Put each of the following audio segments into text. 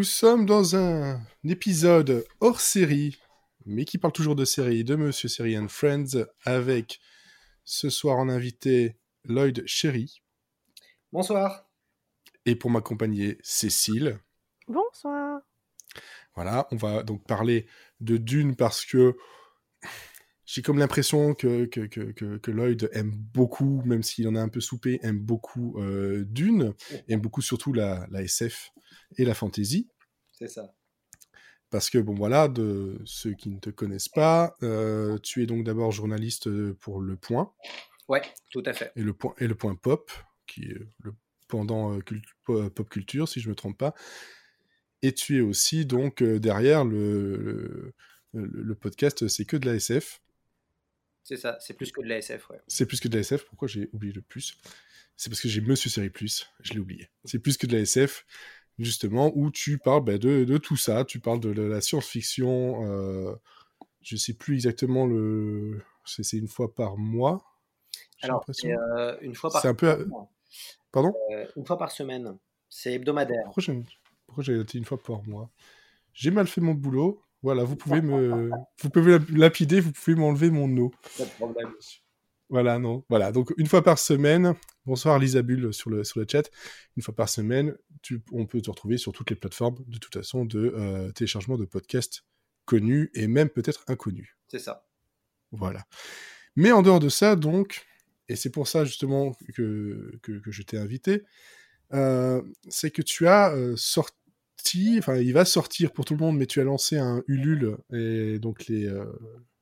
Nous sommes dans un épisode hors série, mais qui parle toujours de série, de Monsieur Série and Friends, avec ce soir en invité Lloyd Sherry. Bonsoir. Et pour m'accompagner, Cécile. Bonsoir. Voilà, on va donc parler de Dune parce que j'ai comme l'impression que, que, que, que, Lloyd aime beaucoup, même s'il en a un peu soupé, aime beaucoup euh, Dune, aime beaucoup surtout la, la SF et la fantasy. C'est ça. Parce que, bon, voilà, de ceux qui ne te connaissent pas, euh, tu es donc d'abord journaliste euh, pour Le Point. Ouais, tout à fait. Et Le Point, et le point Pop, qui est le pendant pop culture, si je ne me trompe pas. Et tu es aussi donc derrière le, le, le podcast C'est que de la SF. C'est ça, c'est plus que de la SF, ouais. C'est plus que de la SF. Pourquoi j'ai oublié le plus? C'est parce que j'ai Monsieur Série Plus, je l'ai oublié. C'est plus que de la SF, justement, où tu parles bah, de, de, tout ça. Tu parles de la, science-fiction. Euh, je sais plus exactement le. C'est une fois par mois. Alors, euh, une fois par. C'est un peu. Pardon? Euh, Une fois par semaine. C'est hebdomadaire. Pourquoi j'ai une fois par mois? J'ai mal fait mon boulot. Voilà, vous pouvez me, vous pouvez lapider, vous pouvez m'enlever mon eau. Pas de problème. Voilà, non. Voilà, donc une fois par semaine. Bonsoir Lisabule sur le, sur le chat. Une fois par semaine, tu, on peut te retrouver sur toutes les plateformes, de toute façon, de euh, téléchargement de podcasts connus et même peut-être inconnus. C'est ça. Voilà. Mais en dehors de ça, donc, et c'est pour ça justement que, que, que je t'ai invité, euh, c'est que tu as euh, sorti enfin, il va sortir pour tout le monde, mais tu as lancé un Ulule, et donc les, euh,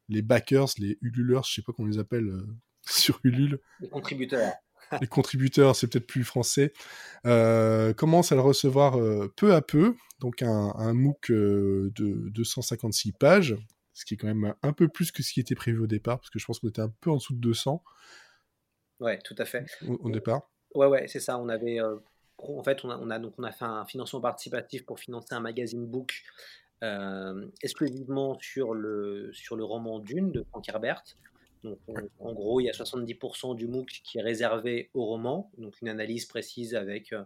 les backers, les Ululeurs, je sais pas comment on les appelle euh, sur Ulule. Les contributeurs. les contributeurs, c'est peut-être plus français, euh, commencent à le recevoir peu à peu, donc un, un MOOC de 256 pages, ce qui est quand même un peu plus que ce qui était prévu au départ, parce que je pense qu'on était un peu en dessous de 200. Ouais, tout à fait. Au, départ. Ouais, ouais, c'est ça. On avait en fait, on a, donc on a fait un financement participatif pour financer un magazine book euh, exclusivement sur le, sur le roman Dune de Frank Herbert. Donc, en gros, il y a 70% du MOOC qui est réservé au roman, donc une analyse précise avec euh,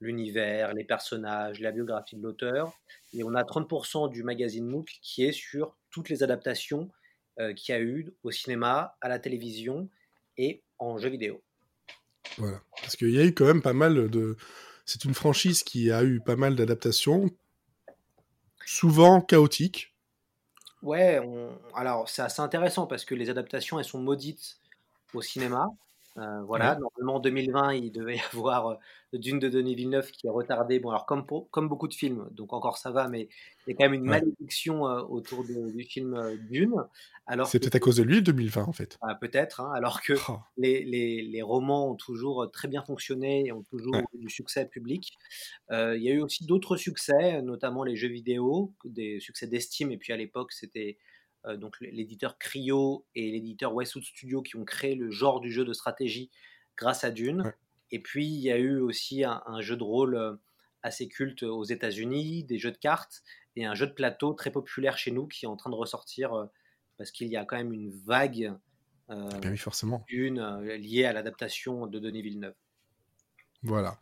l'univers, les personnages, la biographie de l'auteur. Et on a 30% du magazine MOOC qui est sur toutes les adaptations euh, qu'il y a eu au cinéma, à la télévision et en jeux vidéo. Voilà. Parce qu'il y a eu quand même pas mal de. C'est une franchise qui a eu pas mal d'adaptations, souvent chaotiques. Ouais, alors c'est assez intéressant parce que les adaptations, elles sont maudites au cinéma. Euh, voilà, normalement en 2020, il devait y avoir euh, Dune de Denis Villeneuve qui est retardé. Bon, alors comme, comme beaucoup de films, donc encore ça va, mais il y a quand même une malédiction euh, autour du film Dune. Alors c'est peut-être à cause de lui 2020 en fait. Ah, peut-être, hein, alors que oh. les, les, les, romans ont toujours très bien fonctionné et ont toujours eu du succès public. il y a eu aussi d'autres succès, notamment les jeux vidéo, des succès d'estime. Et puis à l'époque, c'était donc l'éditeur Cryo et l'éditeur Westwood Studio qui ont créé le genre du jeu de stratégie grâce à Dune. Et puis il y a eu aussi un, jeu de rôle euh, assez culte aux États-Unis, des jeux de cartes et un jeu de plateau très populaire chez nous qui est en train de ressortir euh, parce qu'il y a quand même une vague euh, ben forcément. Dune liée à l'adaptation de Denis Villeneuve. Voilà.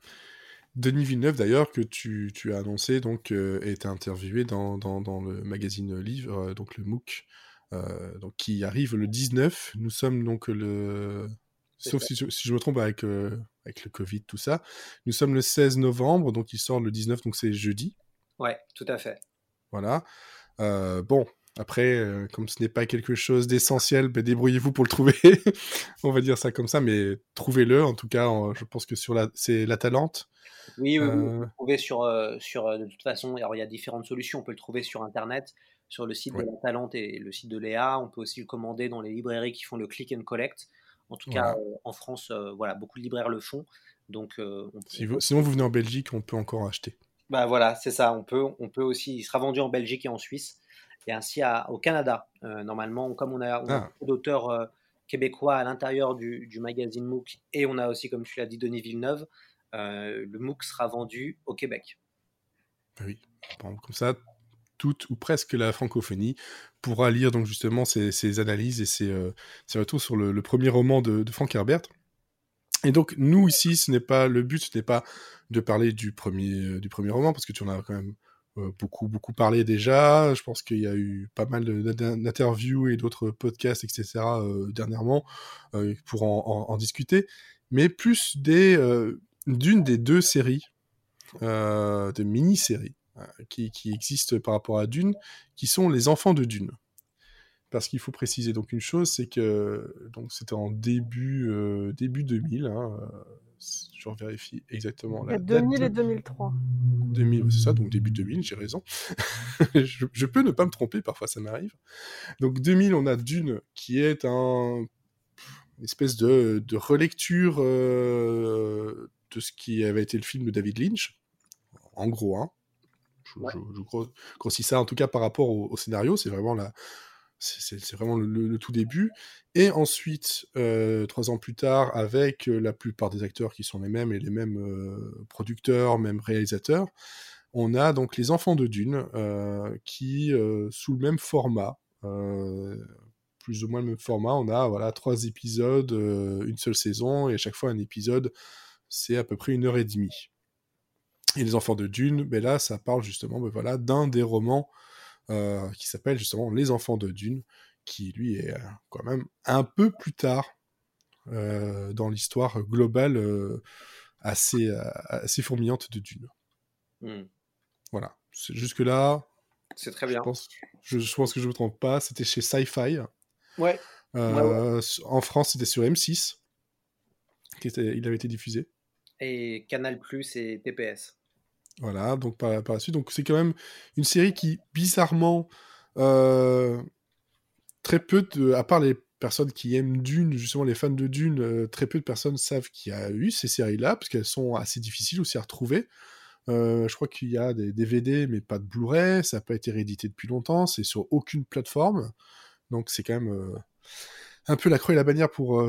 Denis Villeneuve, d'ailleurs, que tu, tu, as annoncé, donc, euh, est interviewé dans, dans, dans, le magazine Livre, euh, donc le MOOC, euh, donc, qui arrive le 19. Nous sommes donc le. Sauf si, si, je me trompe avec, avec le Covid, tout ça. Nous sommes le 16 novembre, donc il sort le 19, donc c'est jeudi. Ouais, tout à fait. Voilà. bon, après, comme ce n'est pas quelque chose d'essentiel, ben, débrouillez-vous pour le trouver. On va dire ça comme ça, mais trouvez-le. En tout cas, je pense que sur la, c'est la Talente. Oui, le trouver sur, euh, sur, euh, de toute façon, alors il y a différentes solutions. On peut le trouver sur Internet, sur le site de la Talente et le site de Léa. On peut aussi le commander dans les librairies qui font le click and collect. En tout cas, euh, en France, voilà, beaucoup de libraires le font. Donc, sinon, vous venez en Belgique, on peut encore acheter. Bah voilà, c'est ça. On peut, on peut aussi. Il sera vendu en Belgique et en Suisse, et ainsi à, au Canada. normalement, comme on a, on ah. beaucoup d'auteurs québécois à l'intérieur du, du, magazine MOOC, et on a aussi, comme tu l'as dit, Denis Villeneuve. Euh, le MOOC sera vendu au Québec. Oui, comme ça, toute ou presque la francophonie pourra lire donc justement ces, analyses et ces, euh, retours sur le, premier roman de, Frank Herbert. Et donc nous ici, ce n'est pas le but, ce n'est pas de parler du premier, euh, du premier roman parce que tu en as quand même beaucoup, beaucoup parlé déjà. Je pense qu'il y a eu pas mal d'interviews et d'autres podcasts, etc. dernièrement pour en, discuter. Mais plus des d'une des deux séries, de mini-séries qui, qui existent par rapport à Dune, qui sont les enfants de Dune parce qu'il faut préciser donc une chose, c'est que donc c'était en début début 2000, hein, je vérifie exactement la 2000 et 2003. 2000, c'est ça, donc début 2000, j'ai raison. je, peux ne pas me tromper, parfois ça m'arrive. Donc 2000, on a Dune, qui est un une espèce de, de relecture euh, de ce qui avait été le film de David Lynch, en gros. Hein. Je, grossis ça, en tout cas par rapport au scénario, c'est vraiment la, c'est vraiment le, tout début. Et ensuite, euh, trois ans plus tard, avec euh, la plupart des acteurs qui sont les mêmes et les mêmes euh, producteurs, même réalisateurs, on a donc les Enfants de Dune, qui, sous le même format, plus ou moins le même format, on a voilà trois épisodes, une seule saison, et à chaque fois un épisode, c'est à peu près une heure et demie. Et les Enfants de Dune, ben là, ça parle justement ben voilà, d'un des romans euh, qui s'appelle justement Les Enfants de Dune, qui lui est euh, quand même un peu plus tard euh, dans l'histoire globale assez, assez fourmillante de Dune. Hmm. Voilà. Jusque-là. C'est très bien. Je pense, je, pense, que je ne me trompe pas. C'était chez Sci-Fi. Ouais. En France, c'était sur M6. Qui était, il avait été diffusé. Et Canal Plus et TPS. Voilà, donc par, la suite. Donc c'est quand même une série qui, bizarrement, euh, très peu de. À part les personnes qui aiment Dune, justement les fans de Dune, euh, très peu de personnes savent qu'il y a eu ces séries-là, parce qu'elles sont assez difficiles aussi à retrouver. Euh, je crois qu'il y a des DVD, mais pas de Blu-ray. Ça n'a pas été réédité depuis longtemps. C'est sur aucune plateforme. Donc c'est quand même un peu la croix et la bannière pour,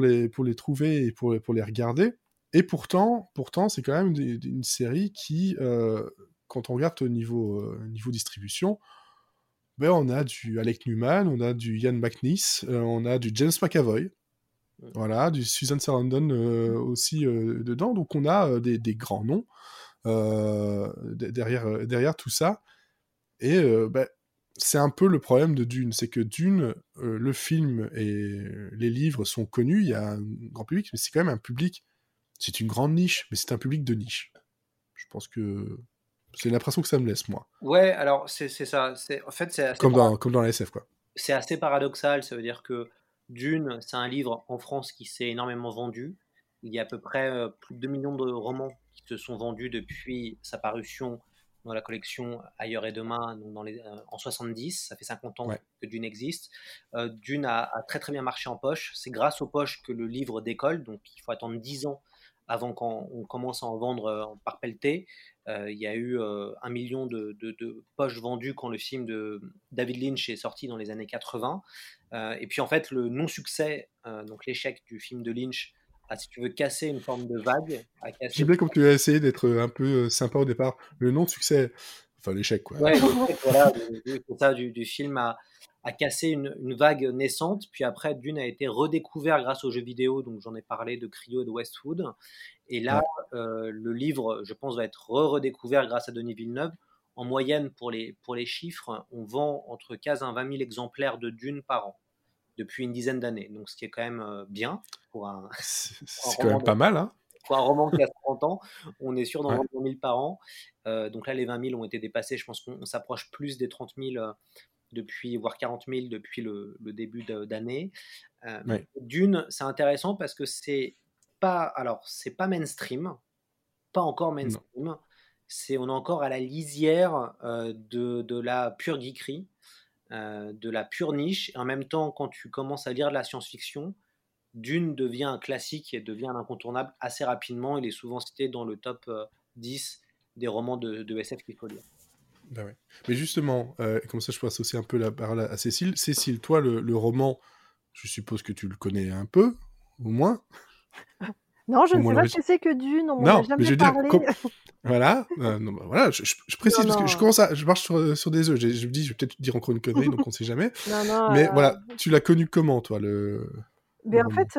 les, trouver et pour les regarder. Et pourtant, pourtant c'est quand même une, série qui, euh, quand on regarde au niveau, euh, niveau distribution, ben on a du Alec Newman, on a du Ian McNeice, euh, on a du James McAvoy, voilà, du Susan Sarandon aussi dedans. Donc on a des, des, grands noms derrière, derrière tout ça. Et ben, c'est un peu le problème de Dune, c'est que Dune, le film et les livres sont connus, il y a un grand public, mais c'est quand même un public c'est une grande niche, mais c'est un public de niche. Je pense que c'est l'impression que ça me laisse, moi. Ouais, alors c'est ça. En fait, c'est comme, dans, comme dans la SF, quoi. C'est assez paradoxal. Ça veut dire que Dune, c'est un livre en France qui s'est énormément vendu. Il y a à peu près euh, plus de 2 millions de romans qui se sont vendus depuis sa parution dans la collection Ailleurs et Demain donc dans les, euh, en 70. Ça fait 50 ans que Dune existe. Euh, Dune a, a, très très bien marché en poche. C'est grâce aux poches que le livre décolle. Donc il faut attendre 10 ans avant qu'on commence à en vendre euh, par pelleté. Euh, il y a eu euh, un million de, poches vendues quand le film de David Lynch est sorti dans les années 80. et puis en fait, le non-succès, donc l'échec du film de Lynch, a, si tu veux, casser une forme de vague. J'aime bien comme tu as essayé d'être un peu sympa au départ. Le non-succès, enfin l'échec quoi. Ouais, voilà, ça du, du film a, a cassé une, vague naissante. Puis après, Dune a été redécouvert grâce aux jeux vidéo. Donc j'en ai parlé de Cryo et de Westwood. Et là, euh, le livre, je pense, va être redécouvert grâce à Denis Villeneuve. En moyenne, pour les, pour les chiffres, on vend entre 15 et 20 000 exemplaires de Dune par an depuis une dizaine d'années. Donc ce qui est quand même euh, bien pour un. C'est quand même pas mal, hein pour un roman qui a 30 ans, on est sûr d'en vendre 20 000 par an. Euh, donc là, les 20 000 ont été dépassés. Je pense qu'on s'approche plus des 30 000 depuis, voire 40 000 depuis le, début d'année. Euh, D'une, c'est intéressant parce que c'est pas, alors c'est pas mainstream, pas encore mainstream. C'est, on est encore à la lisière euh, de, de, la pure geekerie, euh, de la pure niche. Et en même temps, quand tu commences à lire de la science-fiction, Dune devient un classique et devient un incontournable assez rapidement. Il est souvent cité dans le top 10 des romans de, de SF qu'il faut lire. Bah Mais justement, euh, comme ça je passe aussi un peu la parole à Cécile. Cécile, toi, le, roman, je suppose que tu le connais un peu, au moins Non, je ne sais pas ce que c'est que Dune, on m'en a jamais parlé. voilà, euh, bah, voilà je, précise parce que je commence à, je marche sur, des œufs. Je, me dis, je vais peut-être dire encore une connerie, donc on ne sait jamais. Mais euh, voilà, tu l'as connu comment, toi, le. Ben, en fait,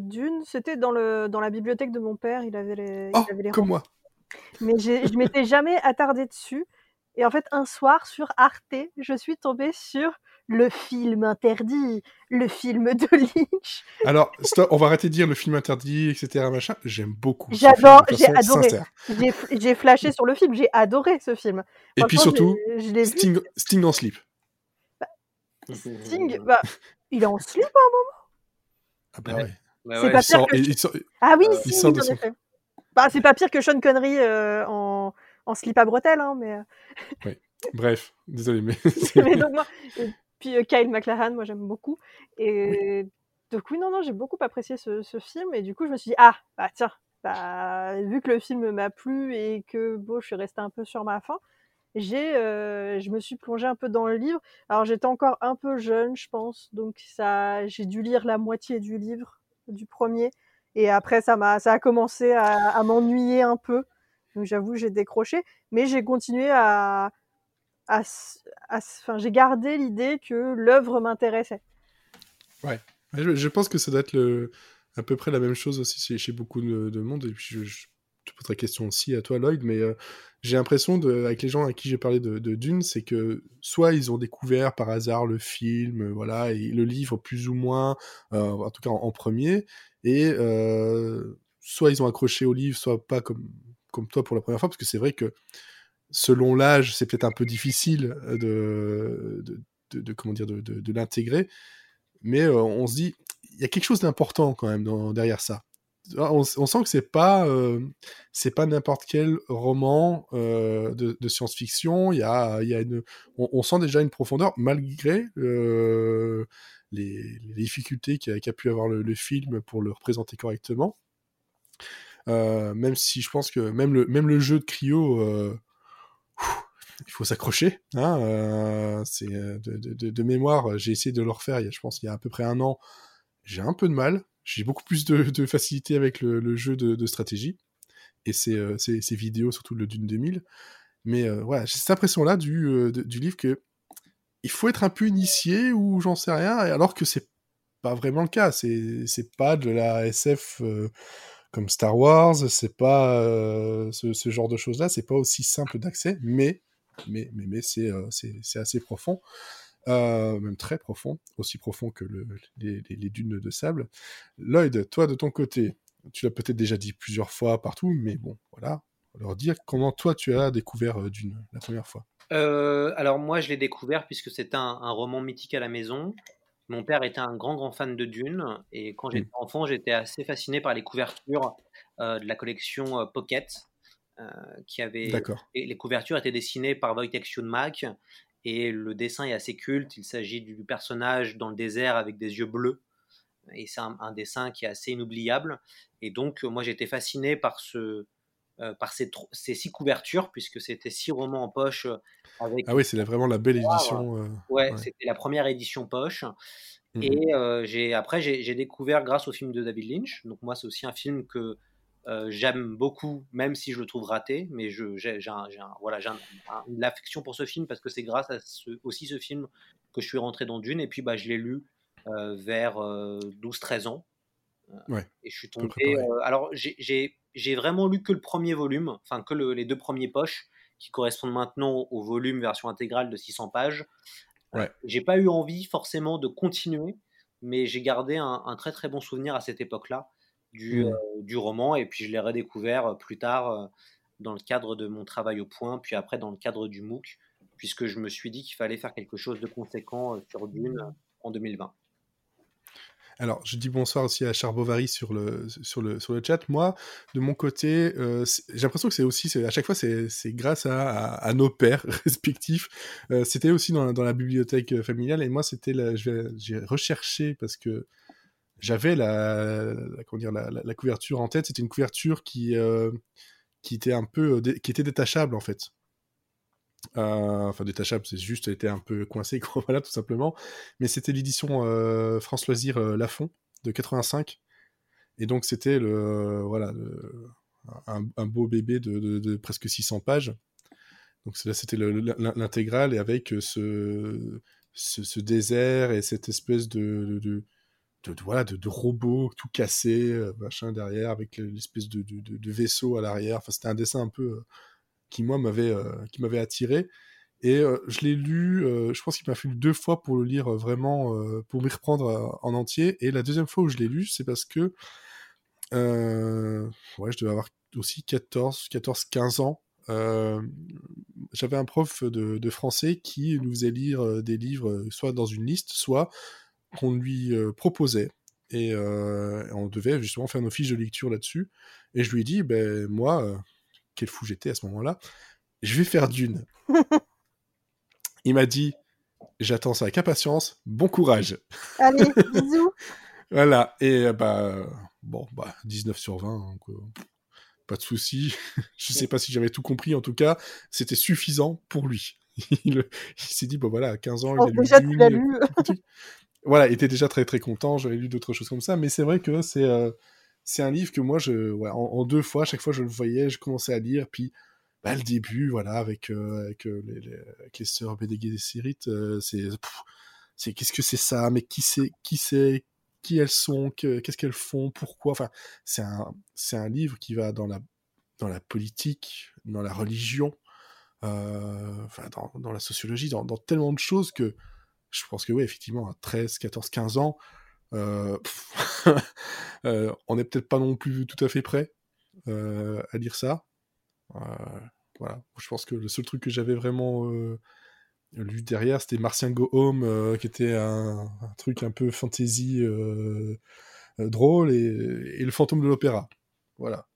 Dune, c'était dans, le, dans la bibliothèque de mon père. Il avait les, oh, il avait les comme moi. Mais je m'étais jamais attardée dessus. Et en fait, un soir, sur Arte, je suis tombée sur le film interdit, le film de Lynch. Alors, on va arrêter de dire le film interdit, etc. Machin. J'aime beaucoup. J'adore, j'ai adoré. J'ai flashé sur le film, j'ai adoré ce film. Et puis surtout, Sting, Sting, en slip. Bah, Sting, bah, il est en slip à un moment. Ah bah ouais. c'est pas pire que... Ah oui, euh, si, oui, bah, c'est pas pire que Sean Connery euh, en... en slip à bretelles, hein, mais... Euh. oui. Bref, désolé, mais... mais donc, moi, puis euh, Kyle MacLachlan, moi j'aime beaucoup. Et du coup, non, non, j'ai beaucoup apprécié ce, film. Et du coup, je me suis dit, ah, bah tiens, bah, vu que le film m'a plu et que bon, je suis restée un peu sur ma faim, j'ai, euh, je me suis plongée un peu dans le livre. Alors j'étais encore un peu jeune, je pense, donc ça, j'ai dû lire la moitié du livre, du premier. Et après, ça m'a, ça a commencé à, m'ennuyer un peu. Donc j'avoue, j'ai décroché, mais j'ai continué à, enfin, j'ai gardé l'idée que l'œuvre m'intéressait. Ouais, je, pense que ça doit être le, à peu près la même chose aussi chez, beaucoup de, monde. Et puis je, te pose la question aussi à toi, Lloyd, mais euh, j'ai l'impression, avec les gens à qui j'ai parlé de, Dune, c'est que soit ils ont découvert par hasard le film, euh, voilà, et le livre plus ou moins, euh, en tout cas en, premier, et soit ils ont accroché au livre, soit pas comme, comme toi pour la première fois, parce que c'est vrai que selon l'âge, c'est peut-être un peu difficile euh, de, de, comment dire, de, l'intégrer. Mais euh, on se dit, il y a quelque chose d'important quand même derrière ça. Ah, on, sent que c'est pas euh, c'est pas n'importe quel roman de, science-fiction. Il y a, y a une, on, sent déjà une profondeur malgré les, difficultés qu'a pu avoir le, film pour le représenter correctement. même si je pense que même le, même le jeu de Cryo il faut s'accrocher. Hein, euh, c'est euh, de, mémoire, j'ai essayé de le refaire. Je pense il y a à peu près un an. J'ai un peu de mal. J'ai beaucoup plus de, facilité avec le, jeu de, stratégie et ces, euh, vidéos, surtout le Dune 2000. Mais voilà, j'ai cette impression-là du, du livre que il faut être un peu initié ou j'en sais rien, alors que c'est pas vraiment le cas. C'est pas de la SF comme Star Wars, c'est pas ce, ce, genre de choses-là, c'est pas aussi simple d'accès, mais mais, mais, mais euh, c'est assez profond. Euh, même très profond, aussi profond que le, les, les, dunes de sable. Lloyd, toi de ton côté, tu l'as peut-être déjà dit plusieurs fois partout, mais bon, voilà, leur dire comment toi tu as découvert euh, Dune la première fois. alors moi je l'ai découvert puisque c'était un, un, roman mythique à la maison. Mon père était un grand grand fan de Dune et quand j'étais mmh. enfant j'étais assez fasciné par les couvertures de la collection Pocket euh, qui avait. Et les couvertures étaient dessinées par Wojtek Schunmak et le dessin est assez culte. Il s'agit du personnage dans le désert avec des yeux bleus. Et c'est un, dessin qui est assez inoubliable. Et donc, moi, j'étais fasciné par, ce, euh, par ces, ces, six couvertures, puisque c'était six romans en poche. Avec ah oui, c'est vraiment la belle édition. Euh, ouais, c'était la première édition poche. Mmh et j'ai après, j'ai découvert grâce au film de David Lynch. Donc, moi, c'est aussi un film que euh, j'aime beaucoup, même si je le trouve raté, mais j'ai voilà, l'affection pour ce film parce que c'est grâce à aussi ce film que je suis rentré dans Dune. Et puis, bah, je l'ai lu euh, vers 12-13 euh, ans. et je suis tombé. alors, j'ai vraiment lu que le premier volume, enfin, que les deux premiers poches qui correspondent maintenant au volume version intégrale de 600 pages. Ouais. j'ai pas eu envie forcément de continuer, mais j'ai gardé un, un, très très bon souvenir à cette époque-là. Mmh. Euh, du, roman. Et puis je l'ai redécouvert euh, plus tard euh, dans le cadre de mon travail au point, puis après dans le cadre du MOOC, puisque je me suis dit qu'il fallait faire quelque chose de conséquent sur Dune en 2020. Alors, je dis bonsoir aussi à Charbovary sur le, sur le, sur le chat. Moi, de mon côté, j'ai l'impression que c'est aussi, à chaque fois, c'est grâce à, à, nos pères respectifs. c'était aussi dans, dans, la bibliothèque familiale, et moi, c'était j'ai recherché parce que j'avais la, la, couverture en tête. C'était une couverture qui, euh, qui était un peu, euh, qui était détachable en fait. Euh, enfin détachable, c'est juste, elle était un peu coincée, voilà, tout simplement. Mais c'était l'édition France Loisir Lafont de 85. Et donc c'était le, voilà, un, beau bébé de, presque 600 pages. Donc là, c'était l'intégrale et avec ce, ce, désert et cette espèce de, voilà, de, de, robots tout cassés, machin derrière, avec l'espèce de, de, vaisseau à l'arrière. Enfin, c'était un dessin un peu qui, moi, m'avait qui m'avait attiré. Et je l'ai lu, je pense qu'il m'a fallu deux fois pour le lire vraiment, pour m'y reprendre en entier. Et la deuxième fois où je l'ai lu, c'est parce que ouais, je devais avoir aussi 14, 14, 15 ans. J'avais un prof de, de, français qui nous faisait lire des livres, soit dans une liste, soit qu'on lui proposait. Et on devait justement faire nos fiches de lecture là-dessus. Et je lui ai dit, ben moi, quel fou j'étais à ce moment-là, je vais faire d'une. Il m'a dit J'attends ça avec impatience, bon courage. Allez, bisous. voilà, et bah, bon, bah, 19 sur 20, donc, euh, pas de souci. Je sais pas si j'avais tout compris, en tout cas, c'était suffisant pour lui. il, s'est dit Bon, voilà, à 15 ans, il a lu. Déjà, lu. Voilà, il était déjà très très content, j'avais lu d'autres choses comme ça, mais c'est vrai que c'est. Euh, un livre que moi, je, en, deux fois, chaque fois je le voyais, je commençais à lire, puis bah, le début, voilà, avec, euh, avec, euh, les, les, avec, sœurs des Sirites, euh, c'est, c'est qu'est-ce que c'est ça, mais qui c'est, qui c'est, qui elles sont, qu'est-ce qu'elles font, pourquoi, enfin, c'est un, c'est un livre qui va dans la, dans la politique, dans la religion, dans, dans, la sociologie, dans, dans, tellement de choses que je pense que oui, effectivement, à 13, 14, 15 ans, euh, on n'est peut-être pas non plus tout à fait prêt euh, à lire ça. Euh, voilà. Je pense que le seul truc que j'avais vraiment euh, lu derrière, c'était Martien Go Home, euh, qui était un, truc un peu fantasy drôle, et, le fantôme de l'opéra. Voilà.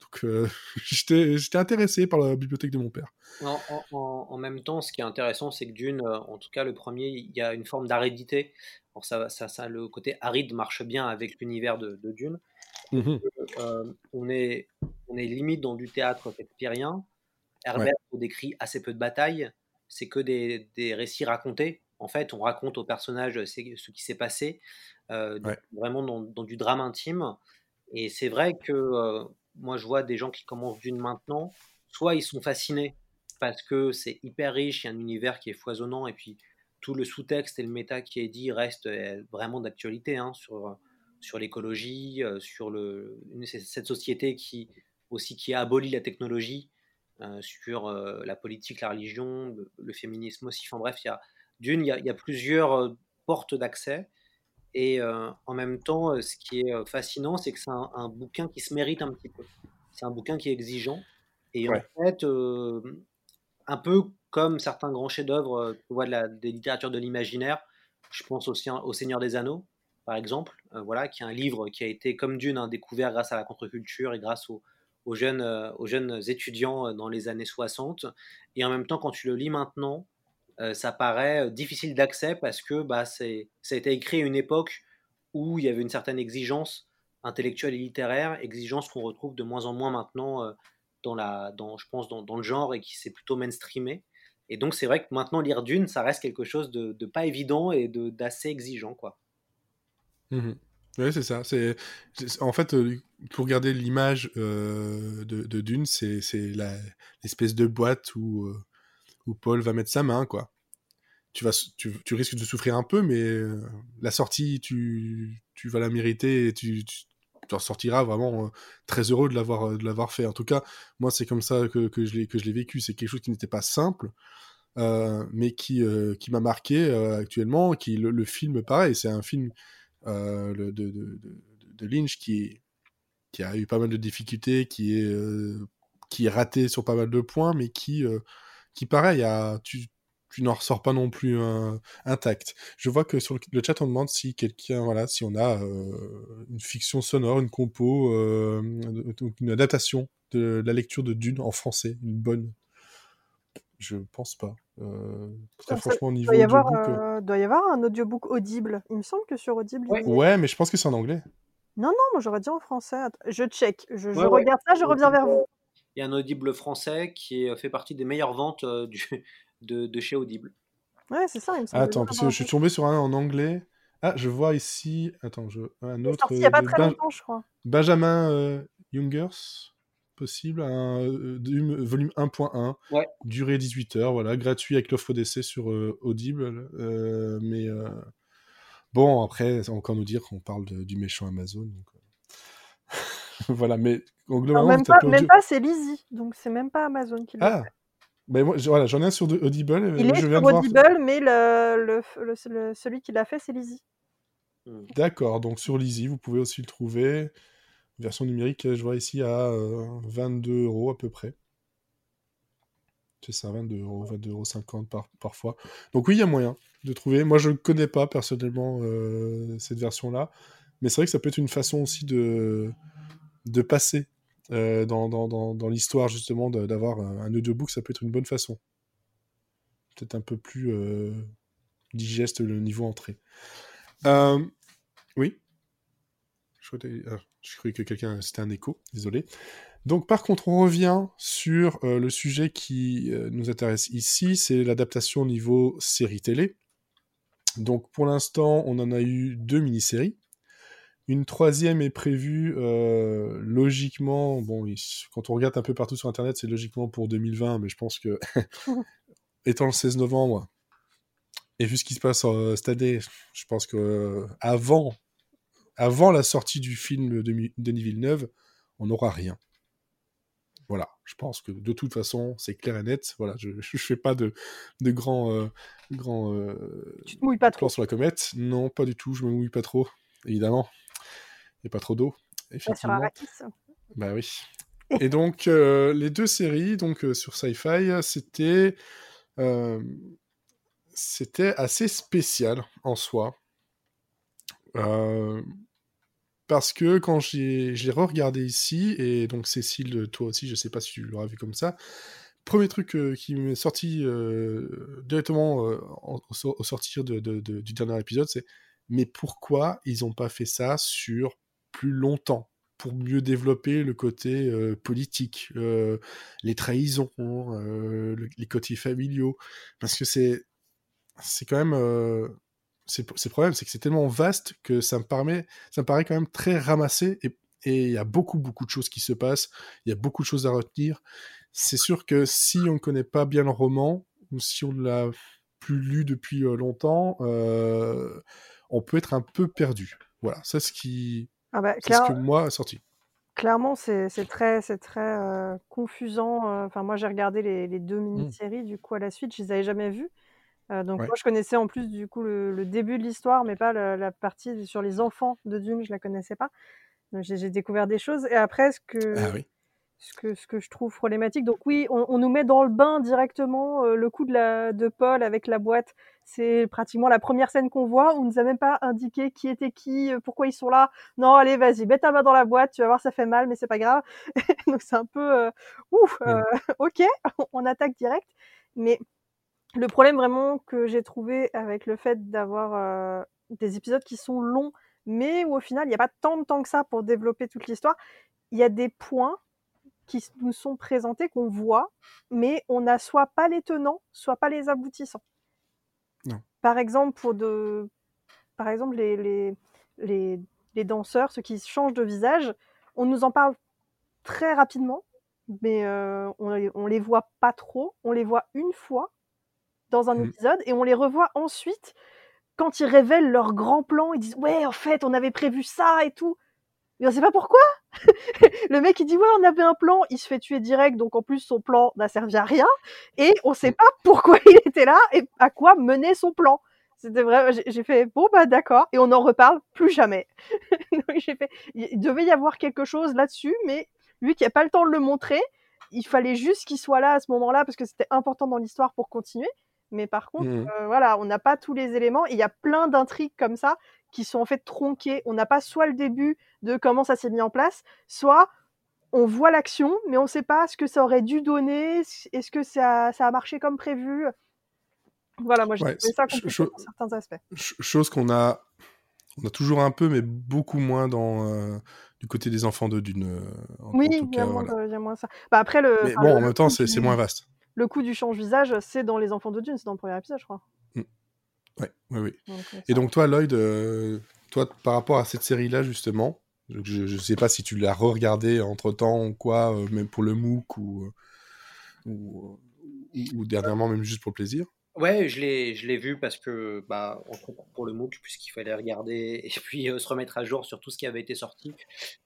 Donc j'étais intéressé par la bibliothèque de mon père. En, même temps, ce qui est intéressant, c'est que d'une, en tout cas le premier, il y a une forme d'aridité. Ça, ça, ça, le côté aride marche bien avec l'univers de, de, Dune. Mmh on, est, on est limite dans du théâtre shakespearien. Herbert décrit assez peu de batailles, c'est que des, des, récits racontés. En fait, on raconte aux personnages ce qui s'est passé, euh, vraiment dans, dans, du drame intime. Et c'est vrai que euh, moi, je vois des gens qui commencent d'une maintenant, soit ils sont fascinés parce que c'est hyper riche, il y a un univers qui est foisonnant, et puis tout le sous-texte et le méta qui est dit reste euh, vraiment d'actualité hein, sur, sur l'écologie, sur le, cette société qui aussi qui a aboli la technologie, euh, sur euh, la politique, la religion, le, féminisme aussi. Enfin bref, il y a d'une, il, y a plusieurs euh, portes d'accès. Et en même temps, ce qui est fascinant, c'est que c'est un, bouquin qui se mérite un petit peu. C'est un bouquin qui est exigeant. Et en fait, un peu comme certains grands chefs-d'œuvre de la, des littératures de l'imaginaire, je pense aussi au Seigneur des Anneaux, par exemple, voilà, qui est un livre qui a été comme d'une un découvert grâce à la contre-culture et grâce au, aux jeunes, euh, aux jeunes étudiants euh, dans les années 60. Et en même temps, quand tu le lis maintenant, euh, ça paraît difficile d'accès parce que bah, ça a été écrit à une époque où il y avait une certaine exigence intellectuelle et littéraire, exigence qu'on retrouve de moins en moins maintenant dans la, dans, je pense, dans, dans le genre et qui s'est plutôt mainstreamé. Et donc c'est vrai que maintenant lire Dune, ça reste quelque chose de, de pas évident et d'assez exigeant, quoi. Mmh oui, c'est ça. C'est en fait euh, pour garder l'image euh, de, de, Dune, c'est l'espèce de boîte où euh, où Paul va mettre sa main, quoi. Tu vas, tu, tu risques de souffrir un peu, mais la sortie, tu, tu vas la mériter et tu, en sortiras vraiment très heureux de l'avoir de l'avoir fait. En tout cas, moi, c'est comme ça que, que je l'ai que je l'ai vécu. C'est quelque chose qui n'était pas simple, mais qui qui m'a marqué actuellement. Qui le, film, pareil, c'est un film euh, de, de, de, Lynch qui, qui a eu pas mal de difficultés, qui est, euh, qui est raté sur pas mal de points, mais qui, euh, qui pareil, a, tu, tu n'en ressors pas non plus intact. Je vois que sur le, chat, on demande si quelqu'un, voilà, si on a une fiction sonore, une compo, une adaptation de la lecture de Dune en français, une bonne. Je pense pas. Euh, très franchement, au niveau doit y, avoir, euh, doit y avoir un audiobook audible. Il me semble que sur Audible. Ouais, mais je pense que c'est en anglais. Non, non, moi j'aurais dit en français. Je check. Je, regarde ça, je reviens vers vous. Il y a un Audible français qui fait partie des meilleures ventes euh, du, de, de, chez Audible. Ouais, c'est ça, il me semble. Attends, parce que je suis tombé sur un en anglais. Ah, je vois ici. Attends, je... un autre. il n'y a pas très longtemps, je crois. Benjamin Youngers possible, un euh, volume 1.1, durée 18 heures, voilà, gratuit avec l'offre d'essai sur euh, Audible. Euh, mais Bon, après, encore nous dire qu'on parle du méchant Amazon. voilà, mais globalement, même, pas, même pas, c'est Lizzie, donc c'est même pas Amazon qui l'a ah. Mais moi, voilà, j'en ai un sur Audible. Il est je sur Audible, mais le, le, celui qui l'a fait, c'est Lizzie. Hmm. D'accord, donc sur Lizzie, vous pouvez aussi le trouver. Version numérique, je vois ici à 22 euh, euros à peu près. C'est ça, 22 euros, 22 euros 50 par, parfois. Donc oui, il y a moyen de trouver. Moi, je ne connais pas personnellement euh, cette version-là, mais c'est vrai que ça peut être une façon aussi de, de passer euh, dans, dans, dans, l'histoire, justement, d'avoir un audiobook, ça peut être une bonne façon. Peut-être un peu plus digeste le niveau entrée. oui je, ah, je croyais que quelqu'un, c'était un écho, désolé. Donc par contre, on revient sur euh, le sujet qui euh, nous intéresse ici, c'est l'adaptation au niveau série télé. Donc pour l'instant, on en a eu deux mini-séries. Une troisième est prévue euh, logiquement, bon, quand on regarde un peu partout sur Internet, c'est logiquement pour 2020, mais je pense que, étant le 16 novembre, et vu ce qui se passe cette année, je pense que avant, avant la sortie du film de Denis Villeneuve, on n'aura rien. Voilà, je pense que de toute façon, c'est clair et net. Voilà, je ne fais pas de, de grands. Euh, grand, euh, tu te mouilles pas trop. sur la comète. Non, pas du tout, je me mouille pas trop, évidemment. Il n'y a pas trop d'eau, effectivement. Bah oui. Et donc, euh, les deux séries donc sur Sci-Fi, c'était. c'était assez spécial en soi. Parce que quand j'ai re-regardé ici, et donc Cécile, toi aussi, je sais pas si tu l'auras vu comme ça, premier truc euh, qui m'est sorti euh, directement euh, au, sortir de, du dernier épisode, c'est mais pourquoi ils n'ont pas fait ça sur plus longtemps pour mieux développer le côté politique, les trahisons, les côtés familiaux, parce que c'est c'est quand même c'est le problème, c'est que c'est tellement vaste que ça me, permet, ça me paraît quand même très ramassé et il y a beaucoup, beaucoup de choses qui se passent, il y a beaucoup de choses à retenir. C'est sûr que si on ne connaît pas bien le roman, ou si on ne l'a plus lu depuis euh, longtemps, euh, on peut être un peu perdu. Voilà, c'est ce qui. Ah bah, ce que moi a sorti. Clairement, c'est très, très euh, confusant. Enfin, moi, j'ai regardé les, les deux mmh. mini-séries, du coup, à la suite, je les avais jamais vues. Euh, donc moi je connaissais en plus du coup le, début de l'histoire, mais pas la, partie sur les enfants de Dune, je la connaissais pas. J'ai découvert des choses. Et après ce que, ah ce que ce que je trouve problématique, donc oui, on, nous met dans le bain directement euh, le coup de la de Paul avec la boîte. C'est pratiquement la première scène qu'on voit. On nous a même pas indiqué qui était qui, euh, pourquoi ils sont là. Non, allez, vas-y, mets ta main dans la boîte, tu vas voir, ça fait mal, mais c'est pas grave. donc c'est un peu ouf. ok, on attaque direct, mais le problème vraiment que j'ai trouvé avec le fait d'avoir euh, des épisodes qui sont longs, mais où au final il n'y a pas tant de temps que ça pour développer toute l'histoire, il y a des points qui nous sont présentés, qu'on voit, mais on n'a soit pas les tenants, soit pas les aboutissants. Par exemple, pour de... Par exemple les, les, les, les danseurs, ceux qui changent de visage, on nous en parle très rapidement, mais euh, on, on les voit pas trop, on les voit une fois, dans un mmh. épisode et on les revoit ensuite quand ils révèlent leur grand plan. Ils disent ouais en fait on avait prévu ça et tout. Mais on sait pas pourquoi. Le mec il dit ouais on avait un plan, il se fait tuer direct donc en plus son plan n'a servi à rien et on sait mmh. pas pourquoi il était là et à quoi menait son plan. C'était vrai, j'ai fait bon bah d'accord et on en reparle plus jamais. j'ai fait, il devait y avoir quelque chose là-dessus, mais vu qu'il n'y a pas le temps de le montrer, il fallait juste qu'il soit là à ce moment-là parce que c'était important dans l'histoire pour continuer. Mais par contre, mmh. euh, voilà, on n'a pas tous les éléments. Il y a plein d'intrigues comme ça qui sont en fait tronquées. On n'a pas soit le début de comment ça s'est mis en place, soit on voit l'action, mais on ne sait pas ce que ça aurait dû donner. Est-ce que ça, ça, a marché comme prévu Voilà, moi j'ai trouvé ça compliqué certains aspects. Chose qu'on a, on a toujours un peu, mais beaucoup moins dans euh, du côté des enfants de Dune. Euh, oui, il y, a moins ça. Bah, après le. Mais bon, en même temps, c'est moins vaste le coup du change-visage, c'est dans Les Enfants de Dune, c'est dans le premier épisode, je crois. Ouais, oui, oui. Euh, et donc, toi, Lloyd, euh, toi, par rapport à cette série-là, justement, je ne sais pas si tu l'as re-regardé entre-temps ou quoi, euh, même pour le MOOC ou, ou, dernièrement, même juste pour le plaisir. Ouais, je l'ai, je l'ai vu parce que, bah, pour le MOOC, puisqu'il fallait regarder et puis se remettre à jour sur tout ce qui avait été sorti.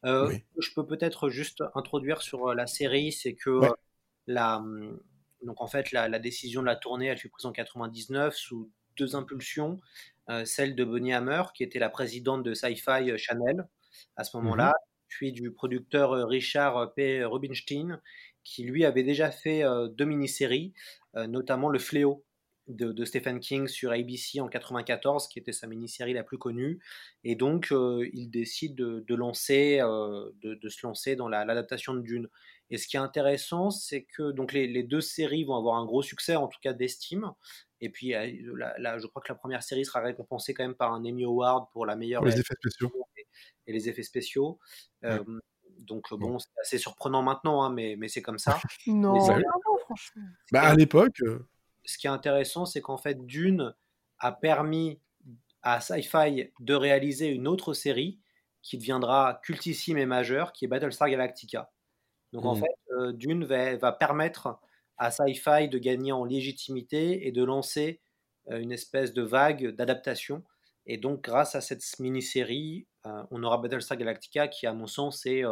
Je peux peut-être juste introduire sur la série, c'est que la, mmh, donc en fait, la, décision de la tournée, elle fut prise en 99 sous deux impulsions. celle de Bonnie Hammer, qui était la présidente de Sci-Fi Channel à ce mmh moment-là, puis du producteur Richard P. Rubinstein, qui lui avait déjà fait deux mini-séries, notamment Le Fléau de, Stephen King sur ABC en 94, qui était sa mini-série la plus connue. Et donc, il décide de, lancer, de, se lancer dans l'adaptation de Dune. Et ce qui est intéressant, c'est que donc les, deux séries vont avoir un gros succès, en tout cas d'estime. Et puis, là, je crois que la première série sera récompensée quand même par un Emmy Award pour la meilleure. les effets spéciaux. Et, les effets spéciaux. donc, bon, c'est assez surprenant maintenant, hein, mais, mais c'est comme ça. non, non, franchement. Bah, à l'époque. Ce qui est intéressant, c'est qu'en fait, Dune a permis à Sci-Fi de réaliser une autre série qui deviendra cultissime et majeure, qui est Battlestar Galactica. Donc en mmh. fait, euh, Dune va, permettre à Sci-Fi de gagner en légitimité et de lancer euh, une espèce de vague d'adaptation. Et donc grâce à cette mini-série, euh, on aura Battlestar Galactica qui, à mon sens, est,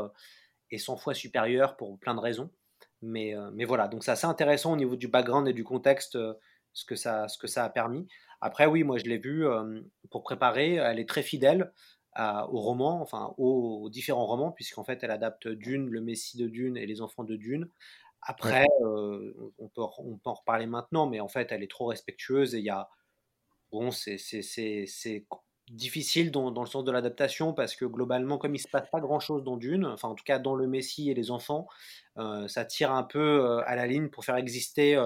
est 100 fois supérieur pour plein de raisons. Mais, mais voilà, donc c'est assez intéressant au niveau du background et du contexte, ce, que ça, ce que ça a permis. Après, oui, moi je l'ai vu pour préparer, elle est très fidèle au enfin aux, différents romans, puisqu'en fait elle adapte Dune, le Messie de Dune et les enfants de Dune. Après, euh, on, peut, on peut en reparler maintenant, mais en fait elle est trop respectueuse et il y a. Bon, c'est difficile dans, dans, le sens de l'adaptation parce que globalement, comme il se passe pas grand chose dans Dune, enfin en tout cas dans le Messie et les enfants, euh, ça tire un peu à la ligne pour faire exister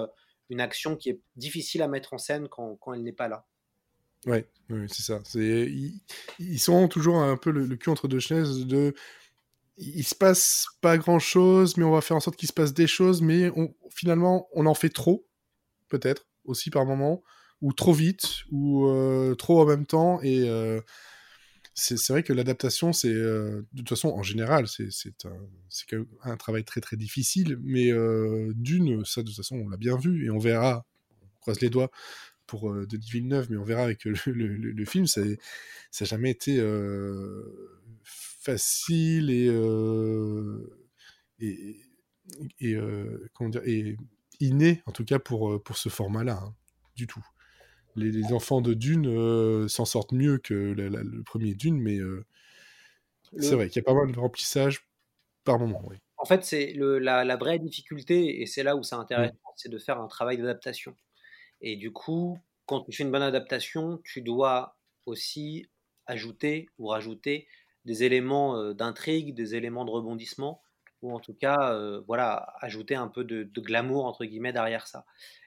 une action qui est difficile à mettre en scène quand, quand elle n'est pas là. Ouais, c'est ça. C'est ils, sont toujours un peu le, cul entre deux chaises de il se passe pas grand chose, mais on va faire en sorte qu'il se passe des choses, mais finalement on en fait trop, peut-être aussi par moment, ou trop vite, ou euh, trop en même temps, et euh, c'est vrai que l'adaptation, c'est euh, de toute façon en général, c'est un, un, travail très très difficile, mais d'une, ça de toute façon on l'a bien vu et on verra, on croise les doigts pour Denis Villeneuve, mais on verra avec le, film, ça n'a jamais été facile et, euh, et, et comment dire, et inné, en tout cas pour, pour ce format-là, hein, du tout. Les, enfants de Dune s'en sortent mieux que le premier Dune, mais c'est vrai qu'il y a pas mal de remplissage par moment. Oui. En fait, c'est la, la, vraie difficulté, et c'est là où c'est intéressant, c'est de faire un travail d'adaptation. Et du coup, quand tu fais une bonne adaptation, tu dois aussi ajouter ou rajouter des éléments d'intrigue, des éléments de rebondissement, ou en tout cas, voilà, ajouter un peu de, glamour entre guillemets derrière ça.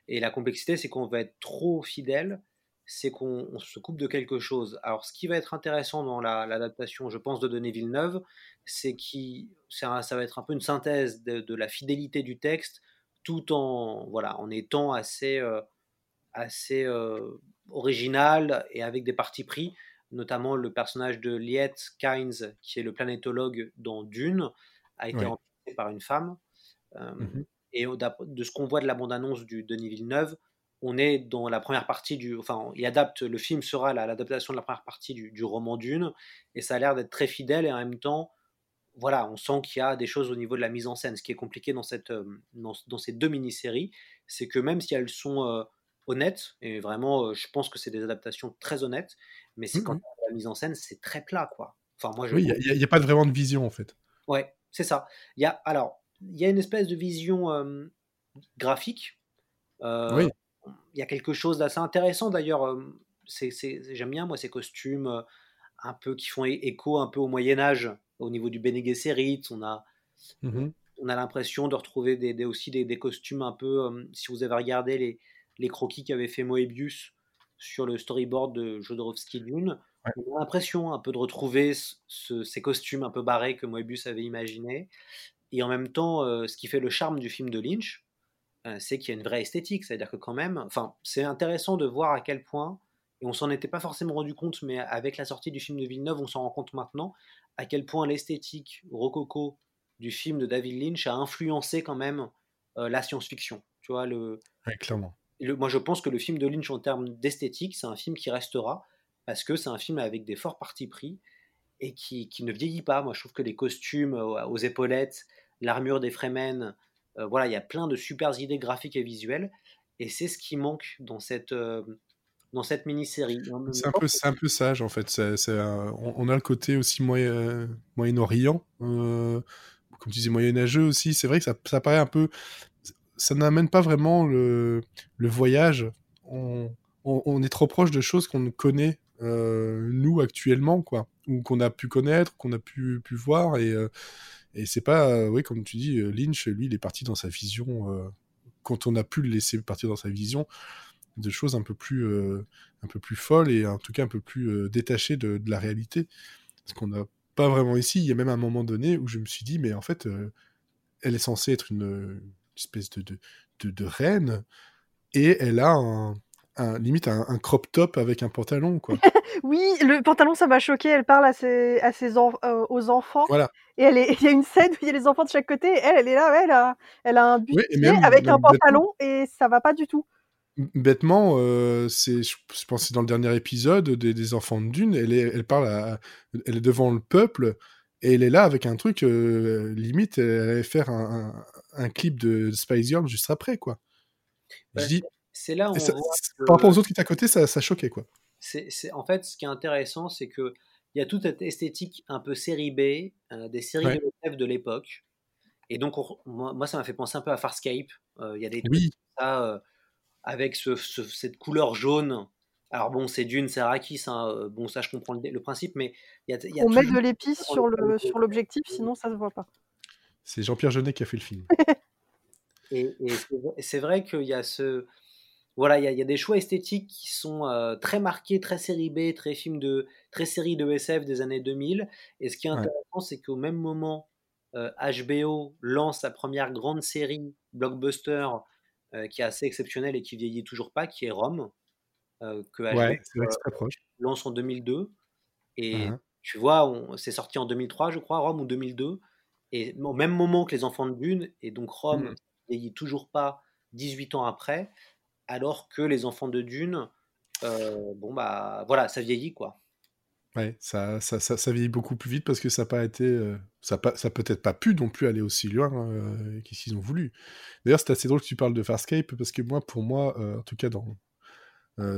Et la complexité, c'est qu'on va être trop fidèle, c'est qu'on se coupe de quelque chose. Alors, ce qui va être intéressant dans l'adaptation, je pense, de Denis Villeneuve, c'est que ça, va être un peu une synthèse de, la fidélité du texte, tout en voilà, en étant assez assez original et avec des partis pris, notamment le personnage de Liette Kynes, qui est le planétologue dans Dune, a été remplacé par une femme. Euh, mmh et de ce qu'on voit de la bande-annonce du Denis Villeneuve, on est dans la première partie du. Enfin, il adapte, le film sera l'adaptation de la première partie du, roman Dune, et ça a l'air d'être très fidèle, et en même temps, voilà, on sent qu'il y a des choses au niveau de la mise en scène. Ce qui est compliqué dans, cette, euh, dans, dans ces deux mini-séries, c'est que même si elles sont honnête et vraiment, euh, je pense que c'est des adaptations très honnêtes, mais c'est quand mmh la mise en scène, c'est très plat, quoi. Enfin, moi, je oui, il n'y a, pas vraiment de vision, en fait. Ouais, c'est ça. Il y a, alors, il y a une espèce de vision graphique. Euh, oui. Il y a quelque chose d'assez intéressant, d'ailleurs. j'aime bien, moi, ces costumes un peu qui font écho un peu au Moyen-Âge, au niveau du Bene Gesserit. On a... Mmh on a l'impression de retrouver des, aussi des, des, costumes un peu, si vous avez regardé les, les croquis qu'avait fait Moebius sur le storyboard de Jodorowsky Dune. On a l'impression un peu de retrouver ces costumes un peu barrés que Moebius avait imaginés. Et en même temps, euh, ce qui fait le charme du film de Lynch, euh, c'est qu'il y a une vraie esthétique. C'est-à-dire que quand même, enfin, c'est intéressant de voir à quel point, et on s'en était pas forcément rendu compte, mais avec la sortie du film de Villeneuve, on s'en rend compte maintenant, à quel point l'esthétique rococo du film de David Lynch a influencé quand même euh, la science-fiction. Tu vois, le, clairement moi, je pense que le film de Lynch, en termes d'esthétique, c'est un film qui restera parce que c'est un film avec des forts partis pris et qui, qui, ne vieillit pas. Moi, je trouve que les costumes aux épaulettes, l'armure des Fremen, voilà, il y a plein de super idées graphiques et visuelles. Et c'est ce qui manque dans cette, dans cette mini-série. C'est un, peu, un peu sage, en fait. on, a le côté aussi moyen, Moyen-Orient, euh, comme tu disais, moyenâgeux aussi. C'est vrai que ça, ça paraît un peu... Ça n'amène pas vraiment le, voyage. On, est trop proche de choses qu'on connaît, euh, nous, actuellement, quoi. Ou qu'on a pu connaître, qu'on a pu, voir. Et, euh, et c'est pas... oui, comme tu dis, Lynch, lui, il est parti dans sa vision... quand on a pu le laisser partir dans sa vision, de choses un peu plus, euh, un peu plus folles et en tout cas un peu plus euh, détachées de, la réalité. Ce qu'on n'a pas vraiment ici. Il y a même un moment donné où je me suis dit, mais en fait, euh, elle est censée être une, espèce de, de, de, reine et elle a un, limite un, crop top avec un pantalon quoi. oui, le pantalon ça m'a choqué. Elle parle à ses, à ses aux enfants. Voilà. Et il y a une scène où il y a les enfants de chaque côté. elle, elle est là, elle a, elle a un bustier avec un pantalon et ça va pas du tout bêtement, euh, c'est, je, pense que c'est dans le dernier épisode des, enfants de Dune, elle, est, elle parle, à, elle est devant le peuple et elle est là avec un truc euh, limite, elle allait faire un, un, clip de Spice Girl juste après, quoi. je dis, c'est là où par rapport aux autres qui étaient à côté, ça, ça choquait, quoi. C'est, en fait, ce qui est intéressant, c'est que il y a toute cette esthétique un peu série B, euh, des séries de rêves de l'époque. Et donc, moi, ça m'a fait penser un peu à Farscape. Il y a des oui. ça avec cette couleur jaune. Alors bon, c'est Dune, c'est Arrakis, hein, euh, bon ça je comprends le, principe, mais il y a, On met de l'épice sur le sur l'objectif, sinon ça se voit pas. C'est Jean-Pierre Jeunet qui a fait le film. et, c'est vrai qu'il y a ce voilà, il y, a, des choix esthétiques qui sont euh, très marqués, très série B, très film de très série de SF des années 2000. Et ce qui est intéressant, c'est qu'au même moment, HBO euh, lance sa première grande série blockbuster euh, qui est assez exceptionnel et qui vieillit toujours pas, qui est Rome, que ouais, proche. lance en 2002. Et tu vois, c'est sorti en 2003, je crois, Rome ou 2002. Et au même moment que les enfants de Dune, et donc Rome mmh. vieillit toujours pas 18 ans après, alors que les enfants de Dune, euh, bon bah voilà, ça vieillit quoi. Ouais, ça, ça, ça, vieillit beaucoup plus vite parce que ça n'a pas été. Euh, ça, ça peut-être pas pu non plus aller aussi loin euh, qu'ils ont voulu. D'ailleurs, c'est assez drôle que tu parles de Farscape parce que moi, pour moi, euh, en tout cas dans,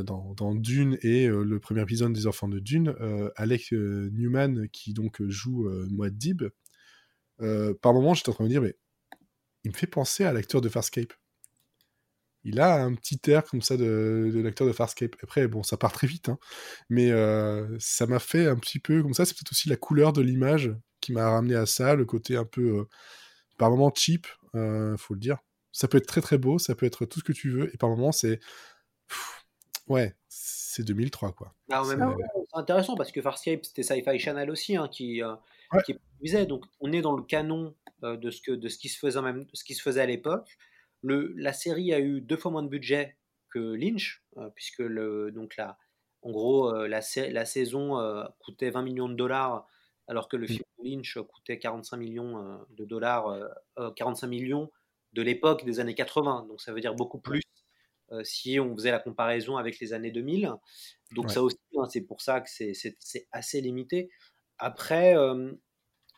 dans, dans, Dune et le premier épisode des Enfants de Dune, Alec Newman, qui donc joue Muad'Dib, par moment, j'étais en train de me dire, mais il me fait penser à l'acteur de Farscape il a un petit air comme ça de, l'acteur de Farscape. Après, bon, ça part très vite, hein, mais euh, ça m'a fait un petit peu comme ça. C'est peut-être aussi la couleur de l'image qui m'a ramené à ça, le côté un peu, euh, par moments cheap, euh, faut le dire. Ça peut être très très beau, ça peut être tout ce que tu veux, et par moments c'est, ouais, c'est 2003 quoi. Ah, c'est intéressant parce que Farscape c'était Sci-Fi Channel aussi hein, qui, qui produisait, donc on est dans le canon de ce que de ce qui se faisait même, ce qui se faisait à l'époque la série a eu deux fois moins de budget que Lynch, euh, puisque le, donc la, en gros, euh, la, la, saison euh, coûtait 20 millions de dollars, alors que le film de Lynch coûtait 45 millions de dollars, 45 millions de l'époque des années 80. Donc ça veut dire beaucoup plus si on faisait la comparaison avec les années 2000. Donc ça aussi, hein, c'est pour ça que c'est assez limité. Après,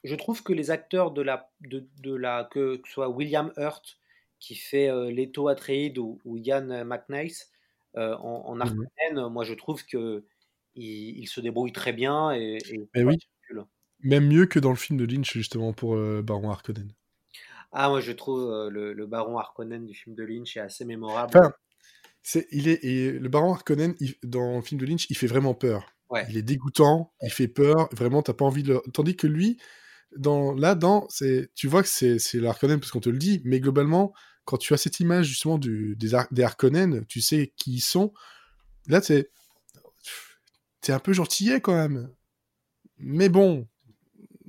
je trouve que les acteurs de la, de, de la que, ce soit William Hurt qui fait euh, Leto Atreides ou, ou Yann McNice euh, en, en mmh moi je trouve que il, se débrouille très bien et, oui. Même mieux que dans le film de Lynch justement pour euh, Baron Harkonnen. Ah moi je trouve le, Baron Harkonnen du film de Lynch est assez mémorable. C'est il est et le Baron Harkonnen dans le film de Lynch il fait vraiment peur. Il est dégoûtant, il fait peur, vraiment t'as pas envie de le... Tandis que lui, dans, là, dans, c'est, tu vois que c'est, c'est l'Harkonnen parce qu'on te le dit, mais globalement, quand tu as cette image justement du, des, des Harkonnen, tu sais qui ils sont. Là, t'es, t'es un peu gentillet quand même. Mais bon,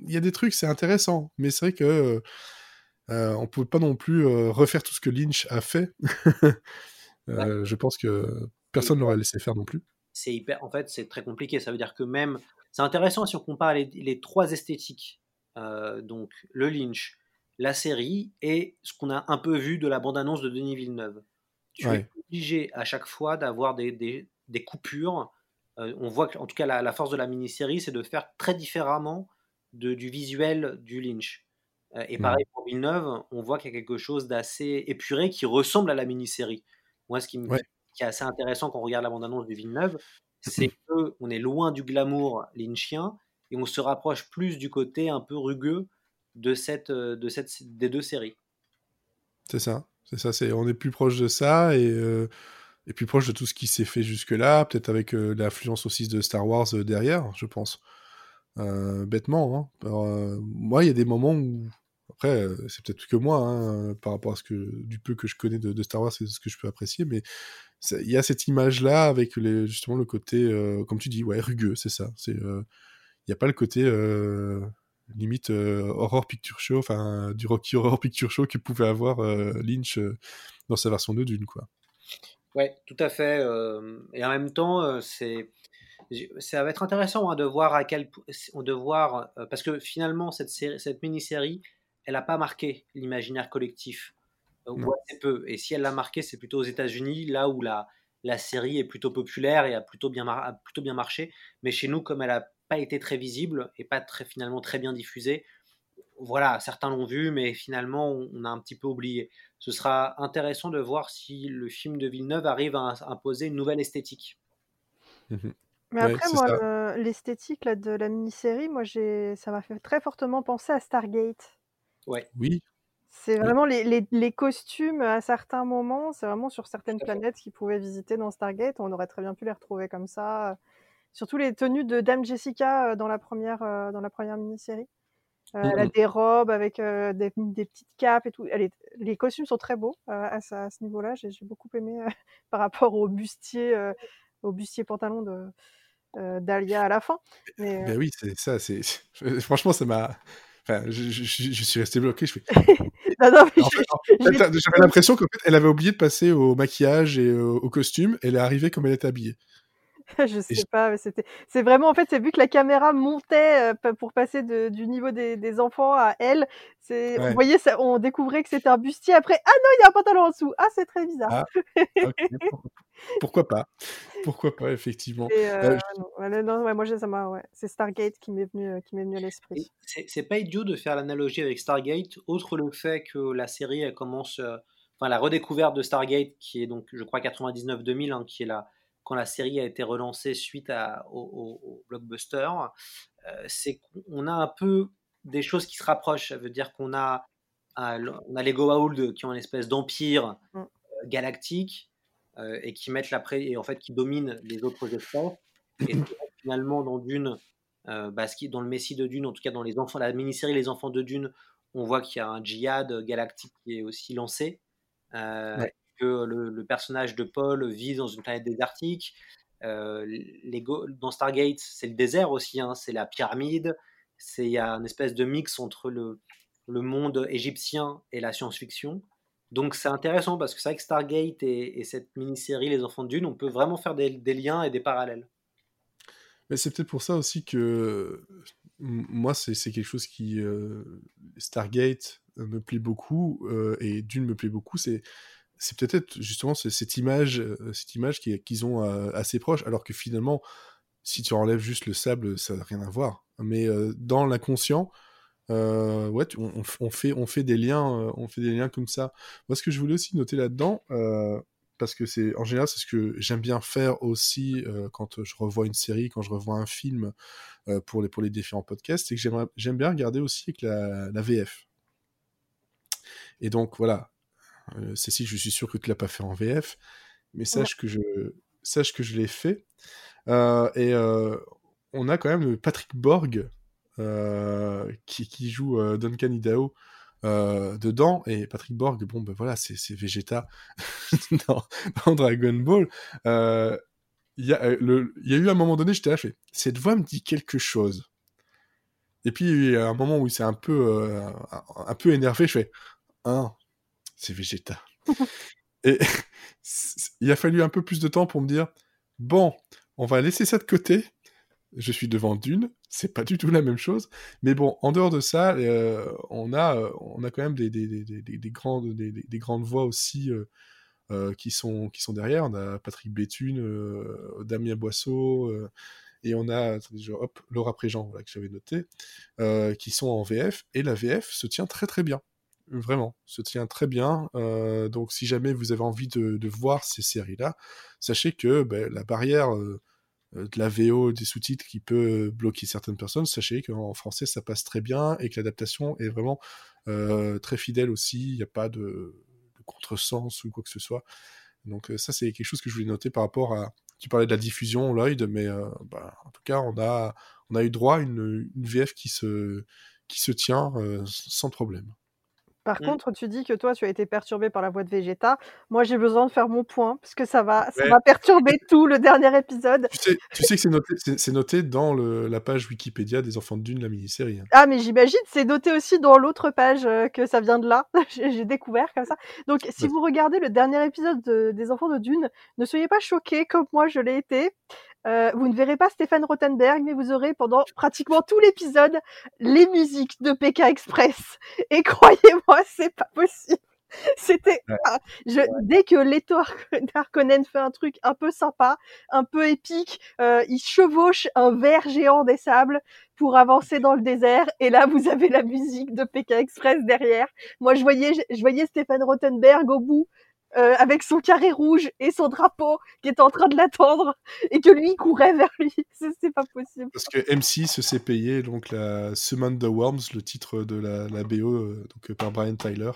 il y a des trucs, c'est intéressant. Mais c'est vrai que euh, on peut pas non plus euh, refaire tout ce que Lynch a fait. euh, Je pense que personne l'aurait laissé faire non plus. C'est hyper, en fait, c'est très compliqué. Ça veut dire que même, c'est intéressant si on compare les, les trois esthétiques. Euh, donc le Lynch, la série et ce qu'on a un peu vu de la bande-annonce de Denis Villeneuve. tu es obligé à chaque fois d'avoir des, des, des, coupures. on voit que, en tout cas, la, la force de la mini-série, c'est de faire très différemment de, du visuel du Lynch. et mmh. pareil pour Villeneuve, on voit qu'il y a quelque chose d'assez épuré qui ressemble à la mini-série. Moi, ce qui, me, qui est assez intéressant quand on regarde la bande-annonce du Villeneuve, c'est qu'on est loin du glamour lynchien et on se rapproche plus du côté un peu rugueux de cette, de cette, des deux séries. C'est ça, c'est ça. C'est, on est plus proche de ça et, euh, et plus proche de tout ce qui s'est fait jusque-là, peut-être avec euh, l'influence aussi de Star Wars euh, derrière, je pense. bêtement. Hein. moi, il y a des moments où, après, c'est peut-être que moi, hein, par rapport à ce que du peu que je connais de, Star Wars, c'est ce que je peux apprécier, mais il y a cette image-là avec les, justement le côté, comme tu dis, ouais, rugueux, c'est ça. C'est, il n'y a pas le côté limite euh, horror picture show, enfin du Rocky Horror Picture Show que pouvait avoir euh, Lynch euh, dans sa version de Dune, quoi. Ouais, tout à fait. et en même temps, c'est ça va être intéressant hein, de voir à quel de voir parce que finalement cette série, cette mini-série, elle n'a pas marqué l'imaginaire collectif ou assez peu. Et si elle l'a marqué, c'est plutôt aux États-Unis, là où la la série est plutôt populaire et a plutôt bien, a plutôt bien marché. Mais chez nous, comme elle a pas été très visible et pas très, finalement très bien diffusé. Voilà, certains l'ont vu, mais finalement, on a un petit peu oublié. Ce sera intéressant de voir si le film de Villeneuve arrive à imposer une nouvelle esthétique. Mmh mais après, moi, l'esthétique de la mini-série, moi, ça m'a fait très fortement penser à Stargate. Ouais. Oui. C'est vraiment les, les, les, costumes à certains moments, c'est vraiment sur certaines planètes qu'ils pouvaient visiter dans Stargate. On aurait très bien pu les retrouver comme ça surtout les tenues de Dame Jessica euh, dans la première, euh, dans la première mini-série. Euh, elle a des robes avec des, petites capes et tout. les costumes sont très beaux à, ce niveau-là. J'ai beaucoup aimé par rapport au bustier, au bustier pantalon de, d'Alia à la fin. Mais, ben oui, c'est ça. C'est franchement, ça m'a. Enfin, je, suis resté bloqué. Je fais. J'avais l'impression qu'elle avait oublié de passer au maquillage et au costume. Elle est arrivée comme elle était habillée. je sais pas, mais c'était, c'est vraiment en fait, c'est vu que la caméra montait pour passer de, du niveau des, des, enfants à elle, c'est, voyait, ça, on découvrait que c'était un bustier. Après, ah non, il y a un pantalon en dessous. Ah, c'est très bizarre. Ah, pourquoi, pas Pourquoi pas, effectivement. Euh, euh, non, ouais, moi, ça m'a, ouais. c'est Stargate qui m'est venu, qui m'est venu à l'esprit. C'est, c'est pas idiot de faire l'analogie avec Stargate, outre le fait que la série elle commence, enfin la redécouverte de Stargate, qui est donc, je crois, 99-2000, hein, qui est la quand la série a été relancée suite à, au, blockbuster, euh, c'est qu'on a un peu des choses qui se rapprochent. Ça veut dire qu'on a, on a les Goa'uld qui ont une espèce d'empire mm. euh, galactique euh, et qui mettent la et en fait qui dominent les autres espèces. Et finalement, dans Dune, bah, dans le Messie de Dune, en tout cas dans les enfants, la mini-série Les Enfants de Dune, on voit qu'il y a un djihad galactique qui est aussi lancé que le, personnage de Paul vit dans une planète désertique. Euh, les dans Stargate, c'est le désert aussi, hein, c'est la pyramide. Il y a une espèce de mix entre le, le monde égyptien et la science-fiction. Donc c'est intéressant parce que c'est vrai que Stargate et, cette mini-série Les Enfants de Dune, on peut vraiment faire des, liens et des parallèles. Mais c'est peut-être pour ça aussi que moi, c'est quelque chose qui. Euh, Stargate me plaît beaucoup euh, et Dune me plaît beaucoup. C'est c'est peut-être justement cette image, euh, cette image qu'ils ont euh, assez proche, alors que finalement, si tu enlèves juste le sable, ça n'a rien à voir. Mais euh, dans l'inconscient, on, fait, des liens, on fait des liens comme ça. Moi, ce que je voulais aussi noter là-dedans, parce que c'est en général c'est ce que j'aime bien faire aussi quand je revois une série, quand je revois un film pour les différents podcasts, c'est que j'aime bien regarder aussi avec la, VF. Et donc voilà, Cécile, je suis sûr que tu l'as pas fait en VF, mais sache que je sache que je l'ai fait. Euh, et euh, on a quand même Patrick Borg qui, qui, joue Duncan Idaho dedans. Et Patrick Borg, bon, ben voilà, c'est Vegeta dans, dans, Dragon Ball. Il y, a, le, y a eu un moment donné, j'étais là, je fais, cette voix me dit quelque chose. Et puis, il y a un moment où il s'est un peu, un, peu énervé, je fais, hein, c'est Vegeta. et il a fallu un peu plus de temps pour me dire bon, on va laisser ça de côté. Je suis devant Dune, c'est pas du tout la même chose. Mais bon, en dehors de ça, euh, on, a, euh, on a quand même des, des, des, des grandes, des, grandes voix aussi. qui, sont, qui sont derrière. On a Patrick Béthune, Damien Boisseau, et on a hop, Laura Préjean, que j'avais noté, qui sont en VF, et la VF se tient très très bien. Vraiment, se tient très bien. donc, si jamais vous avez envie de, voir ces séries-là, sachez que ben, la barrière de la VO, des sous-titres qui peut bloquer certaines personnes, sachez qu'en français ça passe très bien et que l'adaptation est vraiment très fidèle aussi. Il n'y a pas de, contresens ou quoi que ce soit. Donc ça c'est quelque chose que je voulais noter par rapport à. Tu parlais de la diffusion, Lloyd, mais bah, en tout cas on a, eu droit à une, VF qui se tient sans problème. Par mmh. contre, tu dis que toi, tu as été perturbé par la voix de Vegeta. Moi, j'ai besoin de faire mon point, parce que ça va, ça va perturber tout le dernier épisode. Tu sais, tu sais que c'est noté, c'est, noté dans le, la page Wikipédia des Enfants de Dune, la mini-série. Hein. Ah, mais j'imagine, c'est noté aussi dans l'autre page euh, que ça vient de là. j'ai, découvert comme ça. Donc, si vous regardez le dernier épisode des Enfants de Dune, ne soyez pas choqués comme moi je l'ai été. Euh, vous ne verrez pas Stéphane Rothenberg, mais vous aurez pendant pratiquement tout l'épisode les musiques de PK Express. Et croyez-moi, c'est pas possible. C'était je, dès que Leto Harkonnen fait un truc un peu sympa, un peu épique, euh, il chevauche un ver géant des sables pour avancer dans le désert. Et là, vous avez la musique de PK Express derrière. Moi, je voyais, je voyais Stéphane Rothenberg au bout euh, avec son carré rouge et son drapeau qui est en train de l'attendre et que lui courait vers lui. C'est pas possible. Parce que M6 s'est payé donc la Summon the Worms, le titre de la, BO euh, donc, euh, par Brian Tyler.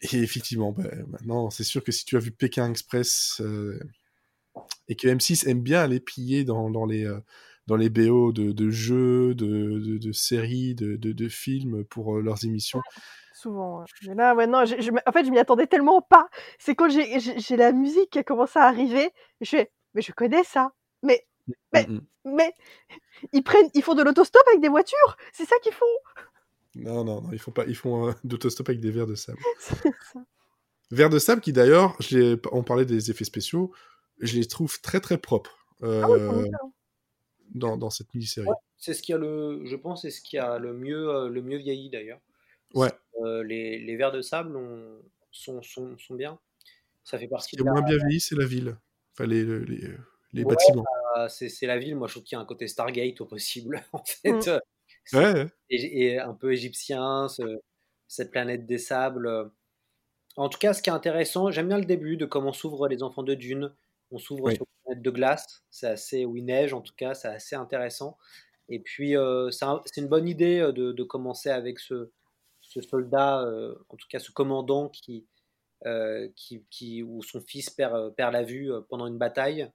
Et effectivement, bah, maintenant, c'est sûr que si tu as vu Pékin Express et que M6 aime bien aller piller dans, dans les dans les BO de, jeux, de, de, de séries, de, films pour leurs émissions souvent. Hein. Mais là, ouais, non, je, en fait, je m'y attendais tellement pas. C'est quand j'ai la musique qui a commencé à arriver, je fais, mais je connais ça. Mais, mmh, mais, mmh, mmh. mais, ils prennent, ils font de l'autostop avec des voitures. C'est ça qu'ils font. Non, non, non, ils font pas, ils font euh, d'autostop avec des verres de sable. verres de sable qui d'ailleurs, on parlait des effets spéciaux, je les trouve très très propres. Ah euh, dans, dans, cette mini-série. c'est ce qui a le, je pense, c'est ce qui a le mieux, euh, le mieux vieilli d'ailleurs. Ouais. Euh, les, les vers de sable sont, sont, sont, bien. Ça fait partie Ce qui est moins bien vieilli, c'est la ville. Enfin, les, les, les bâtiments. Bah, c'est la ville. Moi, je trouve qu'il y a un côté Stargate au possible, en fait. Mmh. Ouais. Et, un peu égyptien, cette planète des sables. En tout cas, ce qui est intéressant, j'aime bien le début de comment s'ouvrent les enfants de Dune. On s'ouvre sur une planète de glace. C'est assez, où il neige, en tout cas, c'est assez intéressant. Et puis, euh, c'est une bonne idée euh, de, de, commencer avec ce, ce soldat, euh, en tout cas ce commandant qui, euh, qui, qui, où son fils perd, euh, perd la vue pendant une bataille.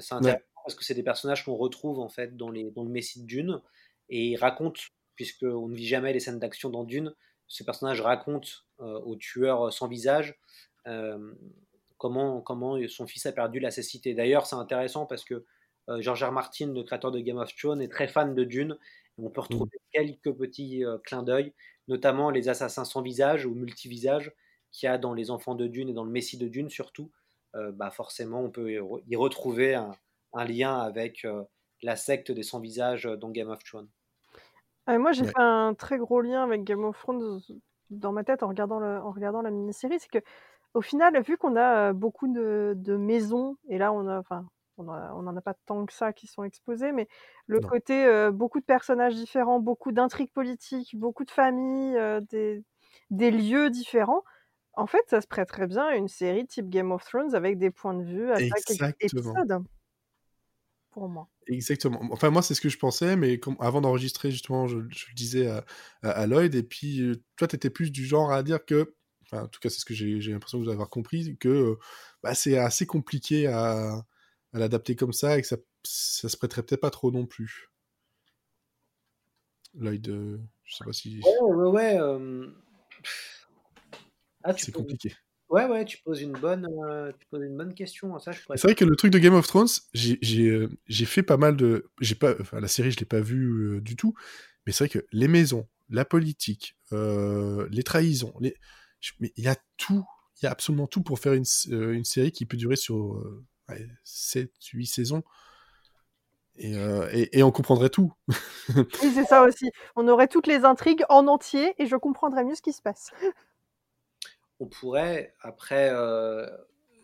c'est intéressant parce que c'est des personnages qu'on retrouve en fait dans, les, dans le Messie de Dune et il raconte, puisqu'on ne vit jamais les scènes d'action dans Dune, ce personnage raconte au tueur sans visage comment, comment son fils a perdu la cécité. D'ailleurs, c'est intéressant parce que George R. Martin, le créateur de Game of Thrones, est très fan de Dune. on peut retrouver mmh. quelques petits clins d'œil notamment les assassins sans visage ou multivisage qu'il y a dans les enfants de Dune et dans le Messie de Dune surtout, euh, bah forcément on peut y retrouver un, lien avec euh, la secte des sans visages dans Game of Thrones. Ah, moi j'ai fait un très gros lien avec Game of Thrones dans ma tête en regardant, le, en regardant la mini-série, c'est que au final, vu qu'on a euh, beaucoup de, de, maisons, et là on a, enfin, on n'en a pas tant que ça qui sont exposés, mais le côté beaucoup de personnages différents, beaucoup d'intrigues politiques, beaucoup de familles, des, des, lieux différents. En fait, ça se prête très bien à une série type Game of Thrones avec des points de vue à chaque épisode. Pour moi. Exactement. Enfin, moi, c'est ce que je pensais, mais avant d'enregistrer, justement, je, le disais à, à, Lloyd, et puis toi, tu étais plus du genre à dire que, enfin, en tout cas, c'est ce que j'ai l'impression de vous avoir compris, que bah, c'est assez compliqué à, à l'adapter comme ça et que ça, ça se prêterait peut-être pas trop non plus. L'œil de. Je sais pas si. Ouais, ouais, ouais. Euh, ah, c'est compliqué. Ouais, ouais, tu poses une bonne, euh, tu poses une bonne question. Ça, C'est vrai que le truc de Game of Thrones, j'ai euh, fait pas mal de. J'ai pas, enfin, la série, je l'ai pas vue du tout, mais c'est vrai que les maisons, la politique, les trahisons, les... mais il y a tout, il y a absolument tout pour faire une, une série qui peut durer sur 7, 8 saisons. Euh, et, et, on comprendrait tout. oui, c'est ça aussi. On aurait toutes les intrigues en entier et je comprendrais mieux ce qui se passe. on pourrait, après,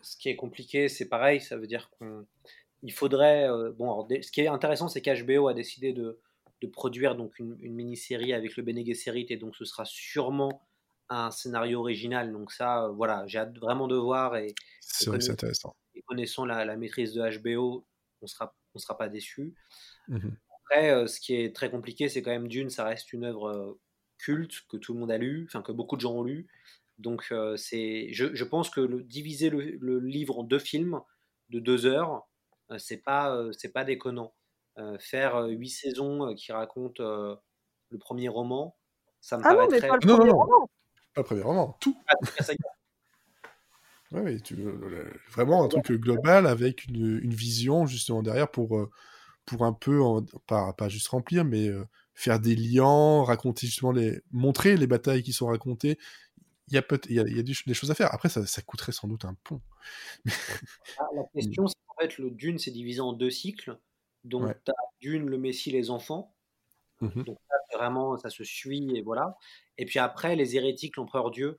ce qui est compliqué, c'est pareil, ça veut dire qu'il faudrait. bon, ce qui est intéressant, c'est qu'HBO a décidé de, de produire donc une, mini-série avec le Bene Gesserit, et donc ce sera sûrement un scénario original. Donc ça, voilà, j'ai hâte vraiment de voir. Et, c'est intéressant. Et connaissant la, maîtrise de HBO, on sera, on sera pas déçu. Mmh après, ce qui est très compliqué, c'est quand même Dune, ça reste une œuvre culte que tout le monde a lu, enfin que beaucoup de gens ont lu. Donc c'est, je, pense que le, diviser le, livre en deux films de deux heures, c'est pas c'est pas déconnant. faire huit saisons qui racontent le premier roman, ça me ah paraît non, mais très... pas le premier roman. Pas le premier roman, tout. Ah, oui, vraiment un truc global avec une, une, vision justement derrière pour, pour un peu, pas, pas juste remplir, mais faire des liens, raconter justement les, montrer les batailles qui sont racontées. Il y a, peut il y a, il y a des, choses à faire. Après, ça, ça coûterait sans doute un pont. Ah, la question, c'est en fait, le Dune, c'est divisé en deux cycles. Donc, tu as Dune, le Messie, les enfants. Mmh Donc, là, vraiment, ça se suit, et voilà. Et puis après, les hérétiques, l'empereur Dieu euh,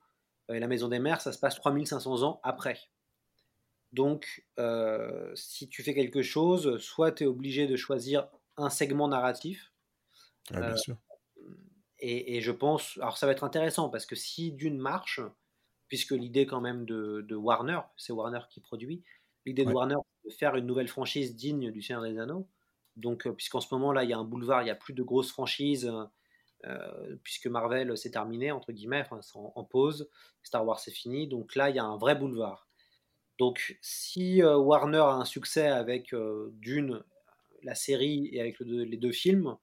et la maison des mers, ça se passe 3500 ans après. Donc, euh, si tu fais quelque chose, soit tu es obligé de choisir un segment narratif, bien euh, sûr. Et, je pense, alors ça va être intéressant parce que si Dune marche, puisque l'idée quand même de, Warner, c'est Warner qui produit, l'idée de Warner c'est de faire une nouvelle franchise digne du Seigneur des Anneaux. Donc, euh, puisqu'en ce moment là, il y a un boulevard, il n'y a plus de grosses franchises, euh, puisque Marvel s'est terminé entre guillemets, en, pause, Star Wars c'est fini, donc là il y a un vrai boulevard. Donc, si Warner a un succès avec Dune, la série et avec les deux films,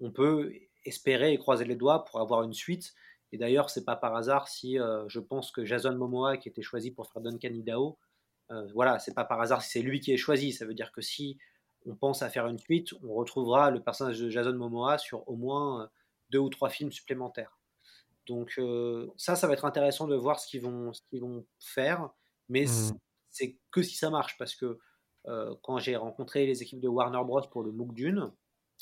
on peut espérer et croiser les doigts pour avoir une suite. Et d'ailleurs, c'est pas par hasard si euh, je pense que Jason Momoa, qui était choisi pour faire Duncan Idaho, euh, voilà, c'est pas par hasard si c'est lui qui est choisi. Ça veut dire que si on pense à faire une suite, on retrouvera le personnage de Jason Momoa sur au moins euh, deux ou trois films supplémentaires. Donc ça, ça va être intéressant de voir ce qu'ils vont, ce qu'ils vont faire, mais mmh. c'est que si ça marche, parce que quand j'ai rencontré les équipes de Warner Bros pour le MOOC Dune,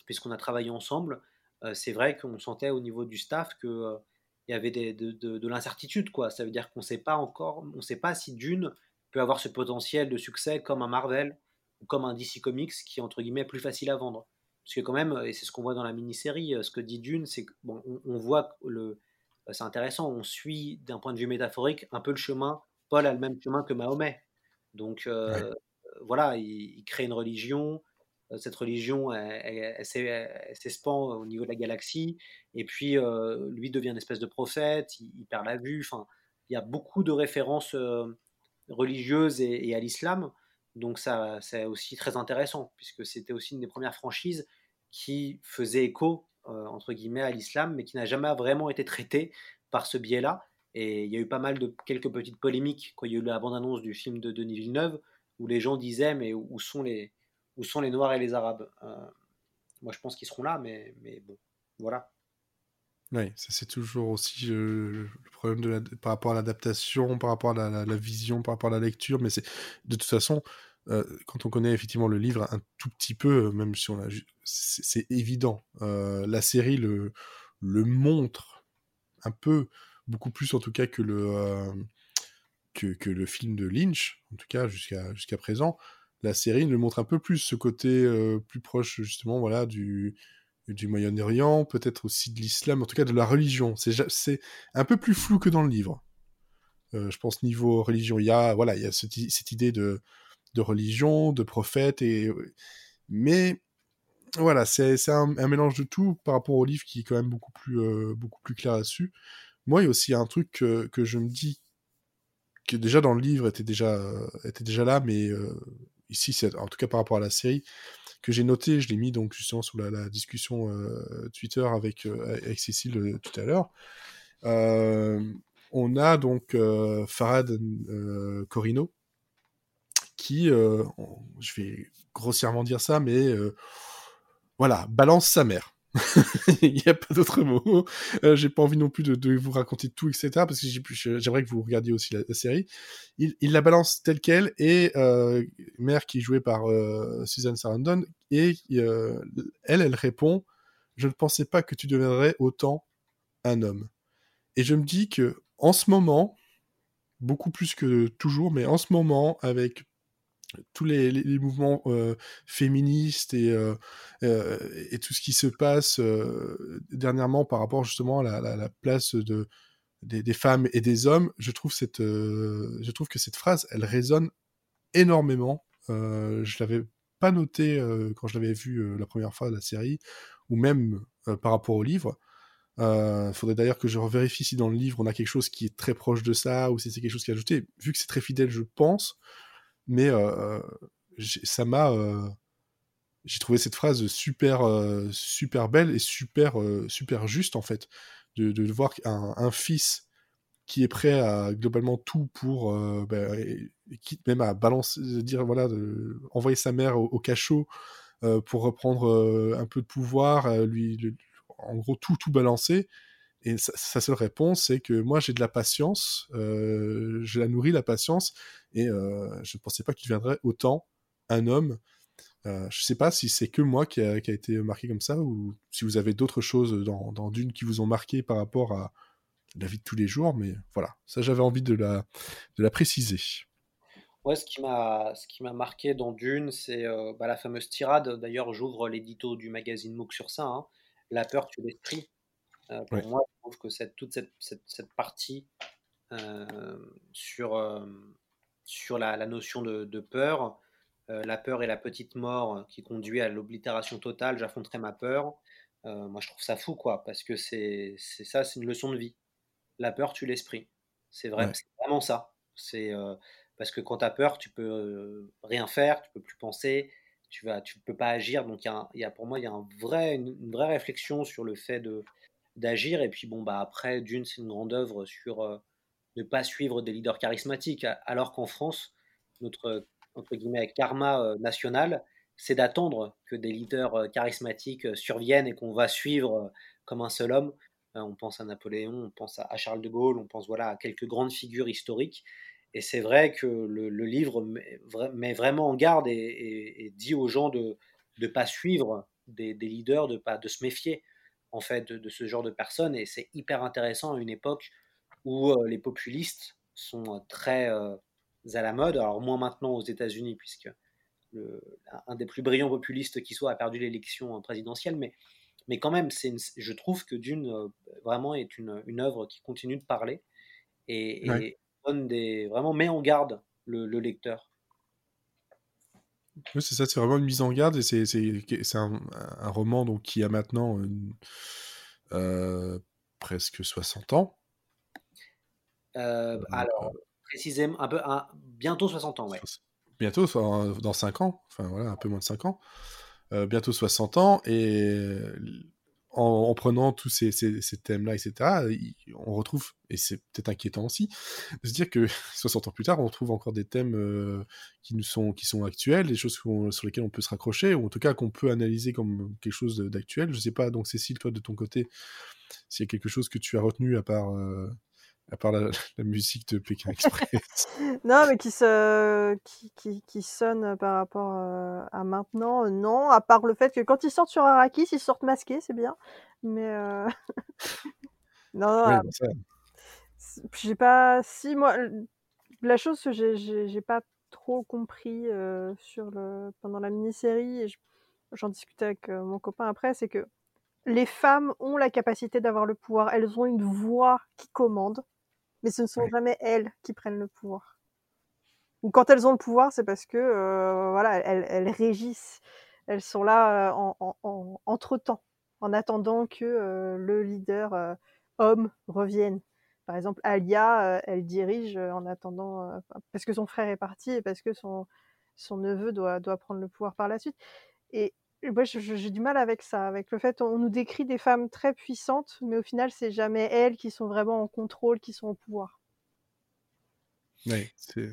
puisqu'on a travaillé ensemble, euh, c'est vrai qu'on sentait au niveau du staff que euh, il y avait de, l'incertitude, quoi. Ça veut dire qu'on ne sait pas encore, on sait pas si Dune peut avoir ce potentiel de succès comme un Marvel ou comme un DC Comics qui est entre guillemets plus facile à vendre. Parce que quand même, et c'est ce qu'on voit dans la mini-série, euh, ce que dit Dune, c'est qu'on on, voit le, c'est intéressant, on suit d'un point de vue métaphorique un peu le chemin. Paul a le même chemin que Mahomet. Donc voilà, il, crée une religion, euh, cette religion, elle, s'espand au niveau de la galaxie, et puis euh, lui devient une espèce de prophète, il, perd la vue, enfin, il y a beaucoup de références euh, religieuses et, à l'islam, donc ça c'est aussi très intéressant, puisque c'était aussi une des premières franchises qui faisait écho, entre guillemets, à l'islam, mais qui n'a jamais vraiment été traitée par ce biais-là, et il y a eu pas mal de quelques petites polémiques quand il y a eu la bande-annonce du film de Denis Villeneuve, où les gens disaient, mais où sont les où sont les Noirs et les Arabes euh, Moi, je pense qu'ils seront là, mais, mais bon, voilà. Oui, ça c'est toujours aussi euh, le problème de la, par rapport à l'adaptation, par rapport à la, vision, par rapport à la lecture, mais c'est de toute façon, euh, quand on connaît effectivement le livre un tout petit peu, même si on a, c'est évident. la série le, le montre un peu, beaucoup plus en tout cas que le, que, le film de Lynch, en tout cas jusqu'à jusqu'à présent la série nous montre un peu plus ce côté euh, plus proche justement voilà du du Moyen-Orient, peut-être aussi de l'islam, en tout cas de la religion. C'est un peu plus flou que dans le livre. Euh, je pense niveau religion, il y a voilà, il y a cette, idée de, de religion, de prophète et mais voilà, c'est un, un, mélange de tout par rapport au livre qui est quand même beaucoup plus euh, beaucoup plus clair là-dessus. Moi, il y a aussi un truc que, que, je me dis que déjà dans le livre était déjà était déjà là, mais ici, c'est en tout cas par rapport à la série, que j'ai noté, je l'ai mis donc justement sous la, discussion euh, Twitter avec, euh, avec Cécile euh, tout à l'heure. on a donc Farad Corino, qui, je vais grossièrement dire ça, mais voilà, balance sa mère. il n'y a pas d'autre mot. Euh, j'ai pas envie non plus de, vous raconter tout, etc. Parce que j'aimerais que vous regardiez aussi la, série. Il, la balance telle qu'elle et euh, Mère qui est jouée par euh, Susan Sarandon et euh, elle, elle répond Je ne pensais pas que tu deviendrais autant un homme. Et je me dis que en ce moment, beaucoup plus que toujours, mais en ce moment, avec tous les, mouvements féministes et, et tout ce qui se passe dernièrement par rapport justement à la, place de, des, femmes et des hommes, je trouve, cette, je trouve que cette phrase, elle résonne énormément. je l'avais pas noté quand je l'avais vu la première fois la série, ou même par rapport au livre. Il faudrait d'ailleurs que je revérifie si dans le livre on a quelque chose qui est très proche de ça, ou si c'est quelque chose qui est ajouté. Vu que c'est très fidèle, je pense mais ça m'a j'ai trouvé cette phrase super super belle et super juste en fait de, voir un, fils qui est prêt à globalement tout pour bah, quitte même à balancer dire voilà envoyer sa mère au, cachot pour reprendre un peu de pouvoir lui en gros tout tout balancer et sa, seule réponse, c'est que moi, j'ai de la patience, euh, je la nourris, la patience, et euh, je ne pensais pas qu'il deviendrait autant un homme. Euh, je ne sais pas si c'est que moi qui a, été marqué comme ça, ou si vous avez d'autres choses dans, Dune qui vous ont marqué par rapport à la vie de tous les jours, mais voilà, ça j'avais envie de la, de la préciser. Ouais, ce qui m'a ce qui m'a marqué dans Dune, c'est bah, la fameuse tirade. D'ailleurs, j'ouvre l'édito du magazine MOOC sur ça. Hein. La peur tue l'esprit. Euh, pour moi, je trouve que cette, toute cette, cette, partie euh, sur, euh, sur la, la, notion de, de peur, la peur et la petite mort qui conduit à l'oblitération totale, j'affronterai ma peur. moi, je trouve ça fou, quoi, parce que c'est ça, c'est une leçon de vie. La peur tue l'esprit. C'est vrai, vraiment ça. C'est parce que quand tu as peur, tu peux rien faire, tu peux plus penser, tu vas, tu peux pas agir. Donc, il y, y, a pour moi, il y a un vrai, une, vraie réflexion sur le fait de d'agir. Et puis bon, bah après, Dune, c'est une grande œuvre sur euh, ne pas suivre des leaders charismatiques, alors qu'en France, notre entre guillemets karma euh, national, c'est d'attendre que des leaders euh, charismatiques surviennent et qu'on va suivre comme un seul homme. on pense à Napoléon, on pense à Charles de Gaulle, on pense voilà à quelques grandes figures historiques. Et c'est vrai que le, livre met, vraiment en garde et, dit aux gens de ne pas suivre des, des, leaders, de pas de se méfier en fait de, ce genre de personnes et c'est hyper intéressant à une époque où euh, les populistes sont euh, très euh, à la mode. Alors moins maintenant aux États-Unis puisque le, un des plus brillants populistes qui soit a perdu l'élection présidentielle, mais mais quand même, c'est je trouve que Dune vraiment est une, une œuvre qui continue de parler et, donne des, vraiment met en garde le lecteur. Oui, c'est ça, c'est vraiment une mise en garde et c'est, un, un, roman donc, qui a maintenant euh, presque 60 ans. Euh, alors, précisément, un peu, bientôt 60 ans, ouais. Bientôt, dans 5 ans, enfin voilà, un peu moins de 5 ans. Euh, bientôt 60 ans et en, prenant tous ces, thèmes-là, etc., on retrouve, et c'est peut-être inquiétant aussi, de se dire que 60 ans plus tard, on retrouve encore des thèmes euh, qui, nous sont, actuels, des choses sur lesquelles on peut se raccrocher, ou en tout cas qu'on peut analyser comme quelque chose d'actuel. Je sais pas, donc Cécile, toi, de ton côté, s'il y a quelque chose que tu as retenu à part euh, à part la, musique de Pékin Express. non, mais qui, se, qui, qui, qui sonne par rapport euh, à maintenant, euh, non, à part le fait que quand ils sortent sur Arrakis, ils sortent masqués, c'est bien. Mais. Euh... non, non, j'ai pas. Si, moi, la chose que j'ai pas trop compris euh, sur le, pendant la mini-série, et j'en discutais avec mon copain après, c'est que les femmes ont la capacité d'avoir le pouvoir, elles ont une voix qui commande mais ce ne sont jamais elles qui prennent le pouvoir. Ou quand elles ont le pouvoir, c'est parce que euh, voilà, elles, régissent, elles sont là euh, en, entre temps, en attendant que euh, le leader homme revienne. Par exemple, Alia, elle dirige en attendant parce que son frère est parti et parce que son son neveu doit doit prendre le pouvoir par la suite. Et moi, j'ai du mal avec ça, avec le fait on nous décrit des femmes très puissantes, mais au final, c'est jamais elles qui sont vraiment en contrôle, qui sont au pouvoir. Oui, c'est.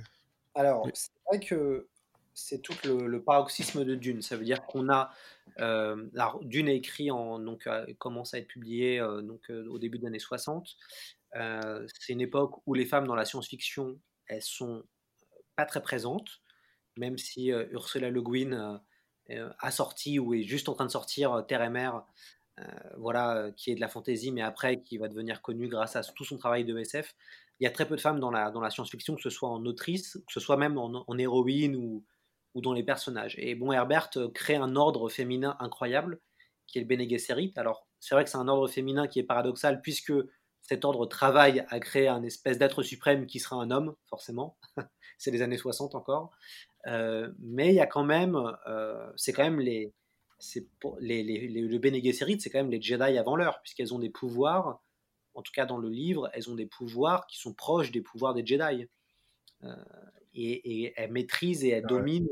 Alors, c'est vrai que c'est tout le, paroxysme de Dune. Ça veut dire qu'on a. Euh, Dune est écrit en. Donc, euh, commence à être publié euh, donc, euh, au début des années 60. c'est une époque où les femmes dans la science-fiction, elles sont pas très présentes, même si Ursula Le Guin a sorti ou est juste en train de sortir euh, Terre et Mer voilà, qui est de la fantaisie, mais après qui va devenir connu grâce à tout son travail de SF. Il y a très peu de femmes dans la, dans la science-fiction, que ce soit en autrice, que ce soit même en, héroïne ou, ou, dans les personnages. Et bon, Herbert crée un ordre féminin incroyable, qui est le Bene Gesserit. Alors, c'est vrai que c'est un ordre féminin qui est paradoxal, puisque cet ordre travaille à créer un espèce d'être suprême qui sera un homme, forcément. c'est les années 60 encore. Euh, mais il y a quand même, euh, c'est quand même les, pour, les, les, le Bene Gesserit, c'est quand même les Jedi avant l'heure, puisqu'elles ont des pouvoirs, en tout cas dans le livre, elles ont des pouvoirs qui sont proches des pouvoirs des Jedi. Euh, et, et, elles maîtrisent et elles dominent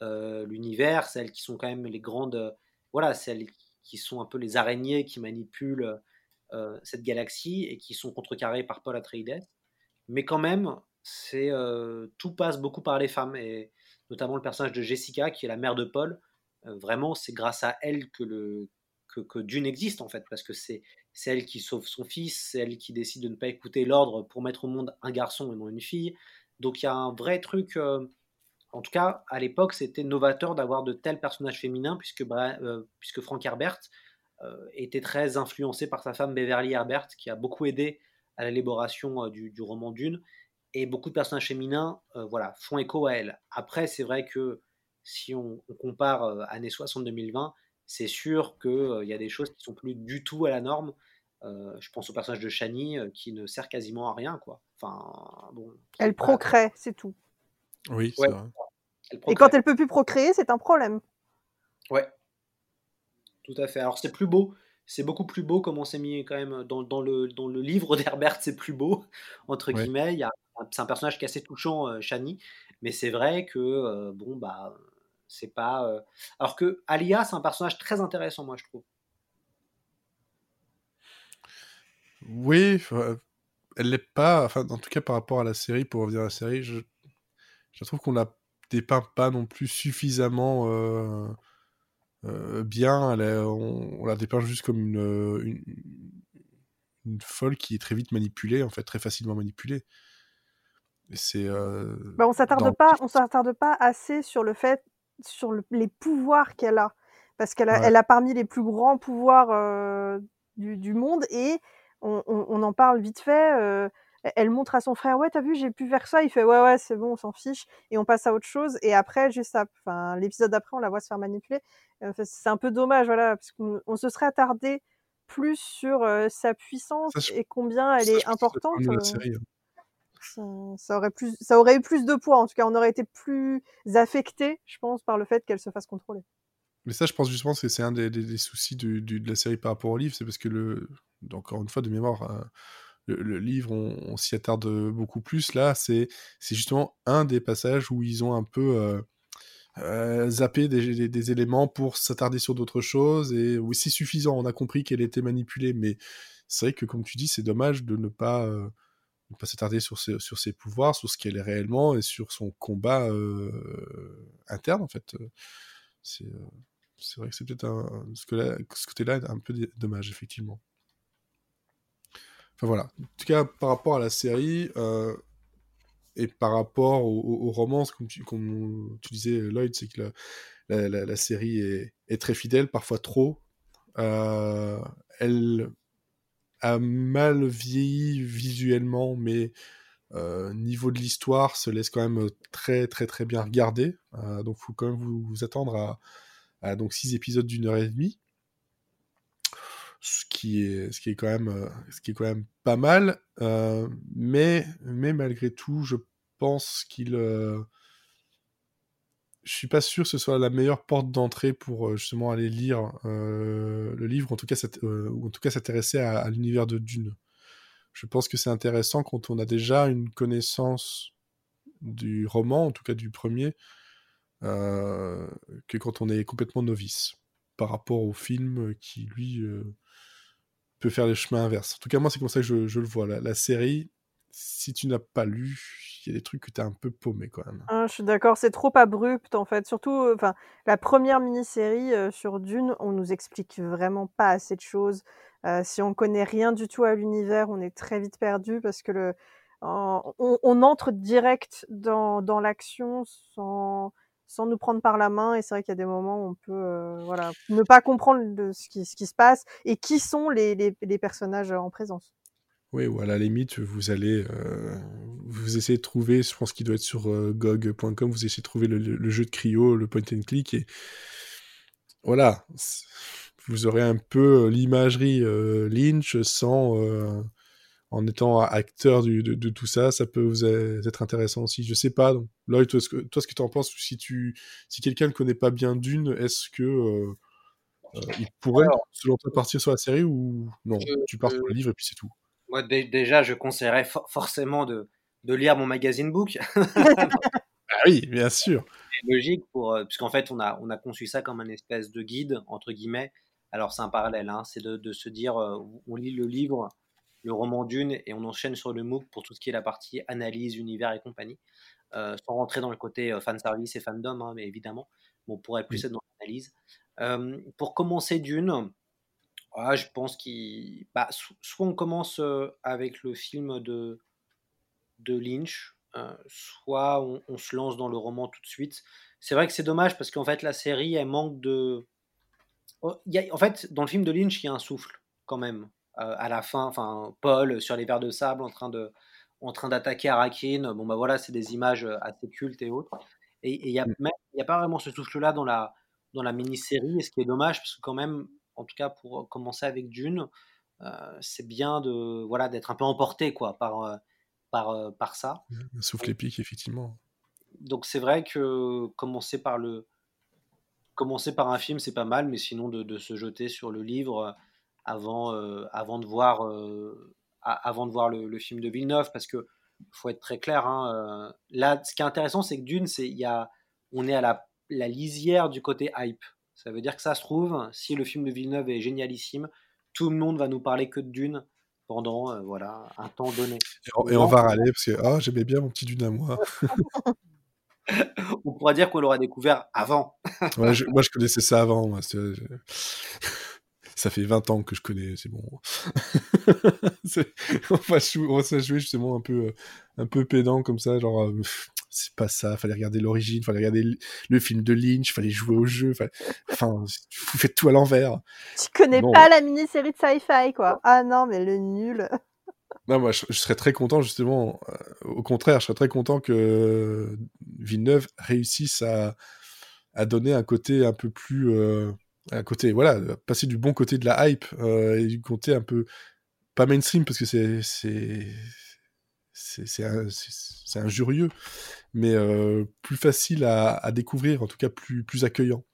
l'univers, celles qui sont quand même les grandes, voilà, celles qui sont un peu les araignées qui manipulent cette galaxie et qui sont contrecarrés par Paul Atreides. Mais quand même, c'est euh, tout passe beaucoup par les femmes et notamment le personnage de Jessica qui est la mère de Paul. Euh, vraiment, c'est grâce à elle que Dune existe en fait parce que c'est elle qui sauve son fils, c'est elle qui décide de ne pas écouter l'ordre pour mettre au monde un garçon et non une fille. Donc il y a un vrai truc. en tout cas, à l'époque, c'était novateur d'avoir de tels personnages féminins puisque bah, Frank Herbert euh, était très influencé par sa femme Beverly Herbert, qui a beaucoup aidé à l'élaboration euh, du, roman Dune. Et beaucoup de personnages féminins euh, voilà, font écho à elle. Après, c'est vrai que si on, compare années 60-2020, c'est sûr qu'il y a des choses qui sont plus du tout à la norme. je pense au personnage de Shani qui ne sert quasiment à rien. Quoi. Enfin, bon, elle procrée, c'est tout. Oui, c'est vrai. Et quand elle peut plus procréer, c'est un problème. Ouais, tout à fait. Alors c'est plus beau, c'est beaucoup plus beau comme on s'est mis quand même dans, dans, le, dans le livre d'Herbert, c'est plus beau, entre guillemets. C'est un personnage qui est assez touchant, euh, Shani, mais c'est vrai que, euh, bon, bah, c'est pas. Euh, alors que Alia, c'est un personnage très intéressant, moi, je trouve. Oui, elle l'est pas, enfin, en tout cas par rapport à la série, pour revenir à la série, je, je trouve qu'on la dépeint pas non plus suffisamment bien, on, la dépeint juste comme une, une, folle qui est très vite manipulée, en fait, très facilement manipulée. C'est. Euh, bah on s'attarde pas, on s'attarde pas assez sur le fait, sur les pouvoirs qu'elle a, parce qu'elle a, elle a parmi les plus grands pouvoirs euh, du, du, monde et on, on, en parle vite fait elle montre à son frère ouais t'as vu j'ai pu faire ça il fait ouais ouais c'est bon on s'en fiche et on passe à autre chose et après juste enfin l'épisode d'après on la voit se faire manipuler c'est un peu dommage voilà parce qu'on se serait attardé plus sur euh, sa puissance et combien elle est importante euh, hein. Ça, aurait plus ça aurait eu plus de poids en tout cas on aurait été plus affecté je pense par le fait qu'elle se fasse contrôler mais ça je pense justement que c'est un des, soucis de la série par rapport au livre c'est parce que le encore une fois de mémoire hein, le, livre, on, s'y attarde beaucoup plus. Là, c'est justement un des passages où ils ont un peu euh, euh, zappé des, éléments pour s'attarder sur d'autres choses. Et oui, c'est suffisant. On a compris qu'elle était manipulée, mais c'est vrai que, comme tu dis, c'est dommage de ne pas, euh, pas s'attarder sur ses, sur ses pouvoirs, sur ce qu'elle est réellement et sur son combat interne, en fait. C'est vrai que c'est peut-être ce, ce côté-là un peu dommage, effectivement. Enfin voilà. En tout cas, par rapport à la série euh, et par rapport aux, romances, comme tu, comme tu, disais, Lloyd, c'est que la, série est, est, très fidèle, parfois trop. Euh, elle mal vieilli visuellement, mais euh, niveau de l'histoire, se laisse quand même très très très bien regarder. donc, il faut quand même vous, vous attendre à, donc six épisodes d'une heure et demie ce qui est, ce qui est, quand, même, euh, ce qui est quand même pas mal. Euh, mais, mais malgré tout, je pense qu'il. Euh, je suis pas sûr que ce soit la meilleure porte d'entrée pour justement aller lire le livre, en tout cas, ou en tout cas s'intéresser à, l'univers de Dune. Je pense que c'est intéressant quand on a déjà une connaissance du roman, en tout cas du premier, que quand on est complètement novice par rapport au film qui, lui, peut faire les chemins inverses. En tout cas, moi, c'est comme ça que je, le vois. La, série, si tu n'as pas lu, il y a des trucs que tu as un peu paumé quand même. Ah, je suis d'accord, c'est trop abrupt en fait. Surtout, euh, enfin, la première mini-série euh, sur Dune, on nous explique vraiment pas assez de choses. Euh, si on connaît rien du tout à l'univers, on est très vite perdu parce que on, entre direct dans, l'action sans nous prendre par la main. Et c'est vrai qu'il y a des moments où on peut, ne pas comprendre ce qui, se passe et qui sont les personnages en présence. Oui, ou à la limite, vous allez, vous essayez de trouver, je pense qu'il doit être sur gog.com, vous essayez de trouver le, le, jeu de Cryo, le point and click, et voilà, vous aurez un peu l'imagerie Lynch sans en étant acteur du, de, tout ça, ça peut vous être intéressant aussi. Je sais pas. Donc, Lloyd, toi, ce que, toi, ce que tu en penses, si, tu, si quelqu'un ne connaît pas bien Dune, est-ce que euh, euh, il pourrait, selon toi, partir sur la série ou non? Tu pars sur le livre et puis c'est tout Moi, déjà, je conseillerais forcément de, de, lire mon magazine book. ah oui, bien sûr. C'est logique, pour, euh, puisqu'en fait, on a, on a conçu ça comme un espèce de guide, entre guillemets. Alors, c'est un parallèle, hein, c'est de, de, se dire, on lit le livre le roman Dune et on enchaîne sur le MOOC pour tout ce qui est la partie analyse, univers et compagnie, euh, sans rentrer dans le côté euh, fan service et fandom, hein, mais évidemment, on pourrait plus être dans l'analyse. Euh, pour commencer Dune, ah, je pense qu'il. Bah, soit on commence avec le film de, de Lynch, soit on, se lance dans le roman tout de suite. C'est vrai que c'est dommage parce qu'en fait, la série, elle manque de. Oh, en fait, dans le film de Lynch, il y a un souffle quand même. Euh, à la fin, enfin Paul sur les vers de sable en train de en train d'attaquer Arakin. Bon bah voilà, c'est des images euh, assez cultes et autres. Et il n'y a, mm. a pas vraiment ce souffle-là dans la dans la mini-série, et ce qui est dommage parce que quand même, en tout cas pour commencer avec Dune, c'est bien de voilà d'être un peu emporté quoi par par par ça. Un souffle épique effectivement. Donc c'est vrai que commencer par le commencer par un film c'est pas mal, mais sinon de, de, se jeter sur le livre avant, euh, avant de voir, euh, avant de voir le, film de Villeneuve, parce que faut être très clair. Hein, euh, là, ce qui est intéressant, c'est que Dune, c'est il y a, on est à la, la lisière du côté hype. Ça veut dire que ça se trouve, si le film de Villeneuve est génialissime, tout le monde va nous parler que de Dune pendant voilà un temps donné. Et on, va râler parce que ah, j'aimais bien mon petit Dune à moi. on pourra dire qu'on l'aura découvert avant. moi, je connaissais ça avant. Moi ça fait 20 ans que je connais, c'est bon. on, va on va jouer justement un peu, euh, un peu pédant comme ça, genre, euh, c'est pas ça, fallait regarder l'origine, fallait regarder le film de Lynch, fallait jouer au jeu, enfin, vous faites tout à l'envers. Tu connais pas la mini-série de sci-fi, quoi. Ah non, mais le nul. Non, moi, je, serais très content, justement, euh, au contraire, je serais très content que Villeneuve réussisse à, à donner un côté un peu plus à côté, voilà, passer du bon côté de la hype euh, et du côté un peu pas mainstream parce que c'est c'est c'est injurieux, mais euh, plus facile à, découvrir, en tout cas plus plus accueillant.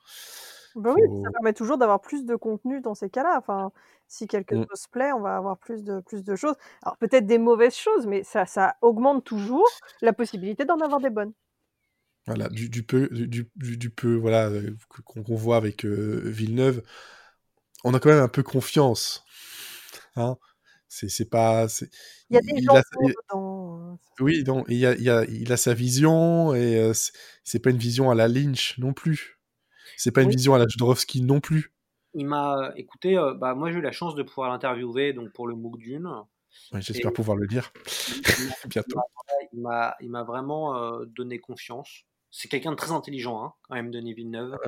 Bah oui, ça permet toujours d'avoir plus de contenu dans ces cas-là. Enfin, si quelque mmh. chose plaît, on va avoir plus de plus de choses. Alors peut-être des mauvaises choses, mais ça ça augmente toujours la possibilité d'en avoir des bonnes. Voilà, du, du peu, du, du, peu, voilà, euh, qu'on voit avec euh, Villeneuve, on a quand même un peu confiance. Hein c'est pas. Il y a des gens dedans. Hein, oui, donc, il, a, il, a, il a sa vision et euh, c'est pas une vision à la Lynch non plus. C'est pas une vision à la Jodorowsky non plus. Il m'a écouté, bah, moi j'ai eu la chance de pouvoir l'interviewer donc pour le MOOC Dune. J'espère pouvoir le dire bientôt. Il m'a vraiment donné confiance c'est quelqu'un de très intelligent, hein, quand même, Denis Villeneuve.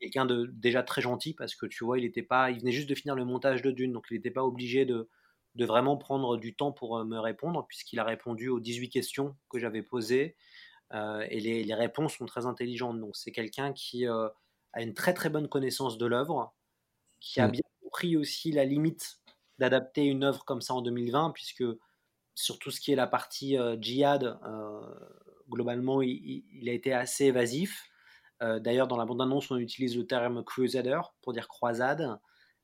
Quelqu'un de déjà très gentil parce que tu vois, il était pas, il venait juste de finir le montage de Dune, donc il n'était pas obligé de, de vraiment prendre du temps pour euh, me répondre, puisqu'il a répondu aux 18 questions que j'avais posées. Euh, et les, les, réponses sont très intelligentes. Donc c'est quelqu'un qui euh, a une très très bonne connaissance de l'œuvre, qui a mm. bien compris aussi la limite d'adapter une œuvre comme ça en 2020, puisque sur tout ce qui est la partie djihad, globalement, il, a été assez évasif. Euh, d'ailleurs, dans la bande-annonce, on utilise le terme crusader pour dire croisade.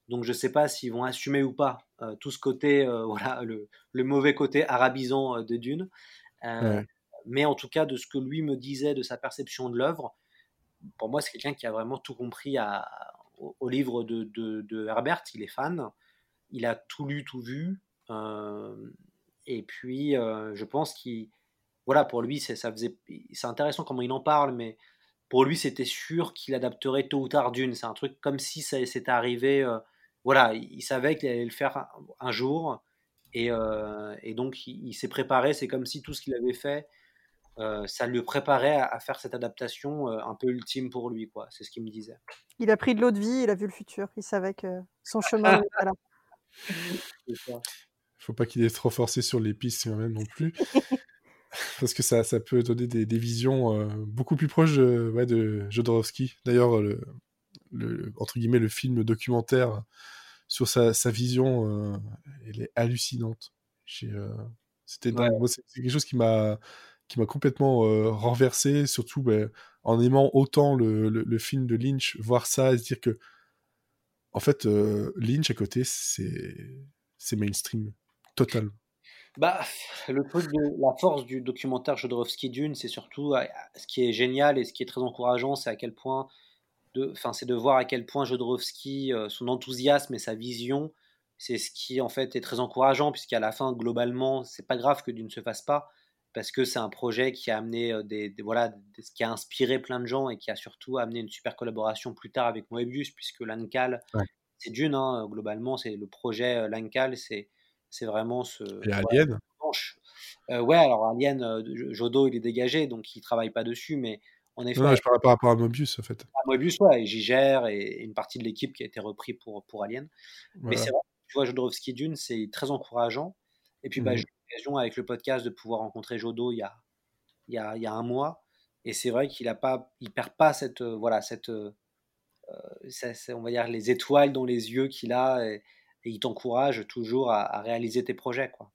Donc, je ne sais pas s'ils vont assumer ou pas euh, tout ce côté, euh, voilà, le, mauvais côté arabisant de Dune. Mais en tout cas, de ce que lui me disait de sa perception de l'œuvre, pour moi, c'est quelqu'un qui a vraiment tout compris à, au, livre de, de, Herbert. Il est fan. Il a tout lu, tout vu. et puis, je pense qu'il voilà, pour lui, c'est, ça faisait, c'est intéressant comment il en parle, mais pour lui, c'était sûr qu'il adapterait tôt ou tard Dune. C'est un truc comme si ça s'était arrivé. Euh, voilà, il, savait qu'il allait le faire un, jour, et, euh, et, donc il, s'est préparé. C'est comme si tout ce qu'il avait fait ça lui préparait à, faire cette adaptation un peu ultime pour lui, quoi. C'est ce qu'il me disait. Il a pris de l'eau de vie, il a vu le futur, il savait que son chemin était là. Faut pas qu'il est trop forcé sur les pistes quand même non plus. Parce que ça, ça peut donner des, des visions beaucoup plus proches de, ouais, de Jodorowsky. D'ailleurs, le, le, entre guillemets, le film documentaire sur sa, sa vision, euh, elle est hallucinante. Euh, c'était c'est quelque chose qui m'a qui m'a complètement euh, renversé, surtout ben, en aimant autant le, le, film de Lynch, voir ça et se dire que, en fait, Lynch à côté, c'est c'est mainstream, total. Bah, le truc de la force du documentaire Jodorowsky Dune, c'est surtout ce qui est génial et ce qui est très encourageant, c'est à quel point enfin, c'est de voir à quel point Jodorowsky, euh, son enthousiasme et sa vision, c'est ce qui en fait est très encourageant, puisqu'à la fin, globalement, c'est pas grave que Dune ne se fasse pas, parce que c'est un projet qui a amené euh, des, voilà, qui a inspiré plein de gens et qui a surtout amené une super collaboration plus tard avec Moebius, puisque l'Ancal, c'est Dune, hein, globalement, c'est le projet euh, L'Ancal, c'est c'est vraiment ce. Et Alien. ouais, alors Alien, Jodo, il est dégagé, donc il travaille pas dessus, mais non, je parle par rapport à Mobius, en fait. À Mobius, ouais, j'y gère et une partie de l'équipe qui a été repris pour, pour Alien. Mais c'est vrai, tu vois, Jodorowsky Dune, c'est très encourageant. Et puis, bah, mmh. j'ai eu l'occasion avec le podcast de pouvoir rencontrer Jodo il y a, il y a, il y a un mois. Et c'est vrai qu'il a pas, il perd pas cette, euh, voilà, cette, euh, on va dire, les étoiles dans les yeux qu'il a et, il t'encourage toujours à, à, réaliser tes projets, quoi.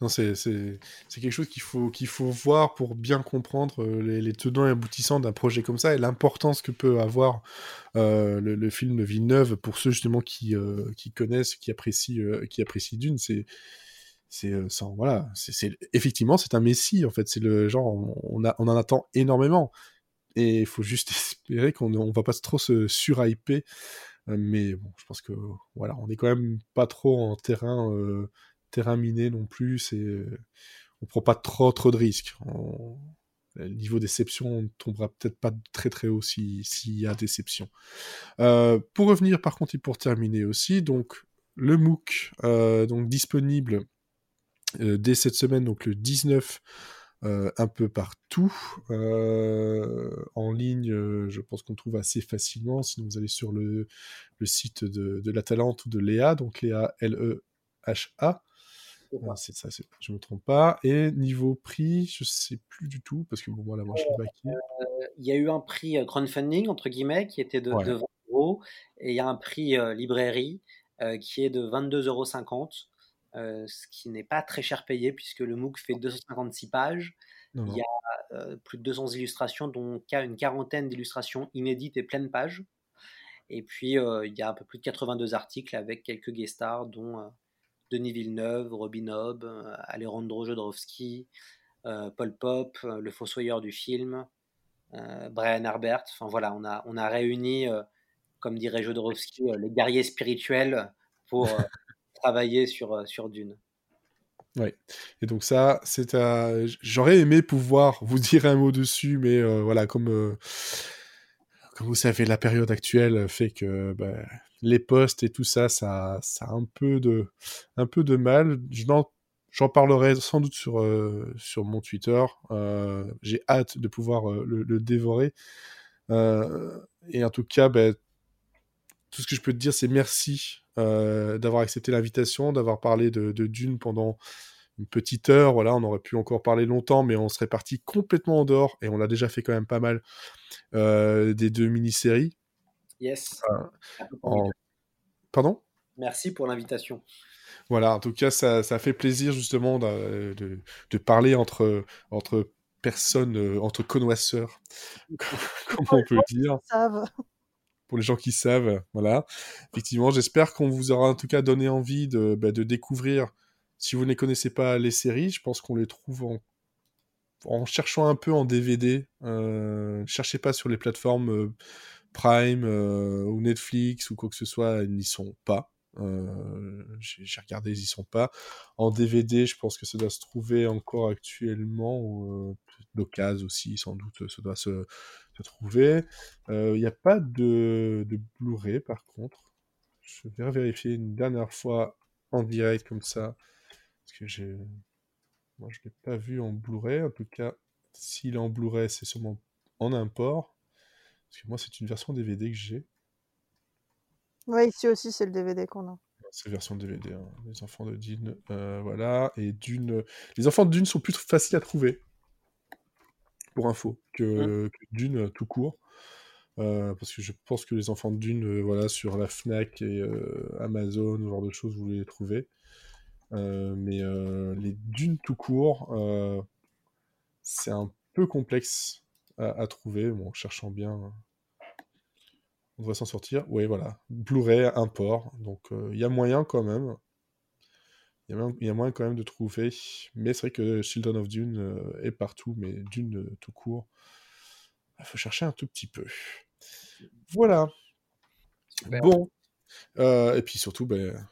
Non, c'est quelque chose qu'il faut, qu'il faut voir pour bien comprendre euh, les, tenants et aboutissants d'un projet comme ça et l'importance que peut avoir euh, le, film de Villeneuve pour ceux justement qui, euh, qui connaissent, qui apprécient, qui apprécient Dune. C'est c'est voilà. C'est effectivement c'est un messie en fait. C'est le genre on, a, on en attend énormément. Et il faut juste espérer qu'on on va pas trop se surhyper. Mais bon je pense que voilà on est quand même pas trop en terrain terrain miné non plus. C'est, on prend pas trop trop de risques. Le niveau déception ne tombera peut-être pas très très haut s'il y a déception. Euh, pour revenir par contre et pour terminer aussi, donc le MOOC euh, donc disponible euh, dès cette semaine, donc le 19 un peu partout. en ligne, je pense qu'on trouve assez facilement. Si vous allez sur le, site de, la Talente ou de Léa, donc Léa L-E-H-A, c'est ça, je me trompe pas. Et niveau prix, je sais plus du tout, parce que bon, moi, je suis baqué. Il y a eu un prix euh, crowdfunding, entre guillemets, qui était de, 20 euros, et il y a un prix euh, librairie euh, qui est de 22,50 euros, ce qui n'est pas très cher payé, puisque le MOOC fait 256 pages. Il y a plus de 200 illustrations, dont une quarantaine d'illustrations inédites et pleines pages. Et puis, il y a un peu plus de 82 articles avec quelques guest stars, dont Denis Villeneuve, Robin Hobb, euh, Alejandro Jodorowsky, euh, Paul Pop, euh, le fossoyeur du film, Brian Herbert. Enfin voilà, on a, on a réuni, comme dirait Jodorowsky, les guerriers spirituels pour travailler sur, sur Dune. Oui. Et donc ça, c'est J'aurais aimé pouvoir vous dire un mot dessus, mais voilà, comme comme vous savez, la période actuelle fait que bah, les postes et tout ça, ça, ça a un peu de, mal. J'en parlerai sans doute sur, euh, mon Twitter. Euh, j'ai hâte de pouvoir euh, le, dévorer. et en tout cas, bah, tout ce que je peux te dire, c'est merci d'avoir accepté l'invitation, d'avoir parlé de, Dune pendant une petite heure. On aurait pu encore parler longtemps, mais on serait parti complètement en dehors, et on l'a déjà fait quand même pas mal, des deux mini-séries. Yes. Pardon? Merci pour l'invitation. Voilà, en tout cas, ça, ça fait plaisir justement de, de, parler entre, entre personnes, euh, entre connoisseurs, comme on peut dire? Pour les gens qui savent, voilà. Effectivement, j'espère qu'on vous aura en tout cas donné envie de, bah, de découvrir si vous ne connaissez pas les séries, je pense qu'on les trouve en, en, cherchant un peu en DVD. Euh, cherchez pas sur les plateformes euh, Prime euh, ou Netflix ou quoi que ce soit, ils n'y sont pas. Euh, j'ai regardé, ils n'y sont pas. En DVD, je pense que ça doit se trouver encore actuellement. L'occasion aussi, sans doute, ça doit se, trouver. Il n'y a pas de, Blu-ray, par contre. Je vais vérifier une dernière fois en direct comme ça que j'ai. Moi, je l'ai pas vu en Blu-ray. En tout cas, s'il est en Blu-ray, c'est sûrement en import. Parce que moi, c'est une version DVD que j'ai. Oui, ici aussi, c'est le DVD qu'on a. C'est version DVD. Hein. Les enfants de Dune, euh, voilà. Et Dune. Les enfants de Dune sont plus faciles à trouver. Pour info. Que, hein? que Dune tout court. Euh, parce que je pense que les enfants de Dune, euh, voilà, sur la Fnac et Amazon, ce genre de choses, vous les trouvez. mais les Dunes tout court, c'est un peu complexe à, trouver, bon, en cherchant bien. On devrait s'en sortir. Oui, voilà. Blu-ray, import. Donc, il y a moyen quand même. Il y, a moyen quand même de trouver. Mais c'est vrai que Children of Dune est partout, mais Dune tout court, il faut chercher un tout petit peu. Voilà. Bon. et puis surtout, ben,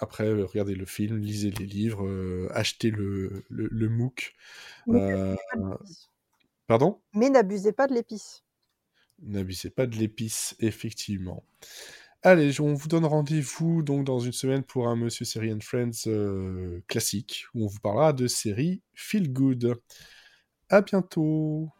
après, regardez le film, lisez les livres, achetez le, le, MOOC. Pardon? Mais n'abusez pas de l'épice. N'abusez pas de l'épice, effectivement. Allez, on vous donne rendez-vous donc dans une semaine pour un Monsieur Série and Friends classique où on vous parlera de série Feel Good. À bientôt.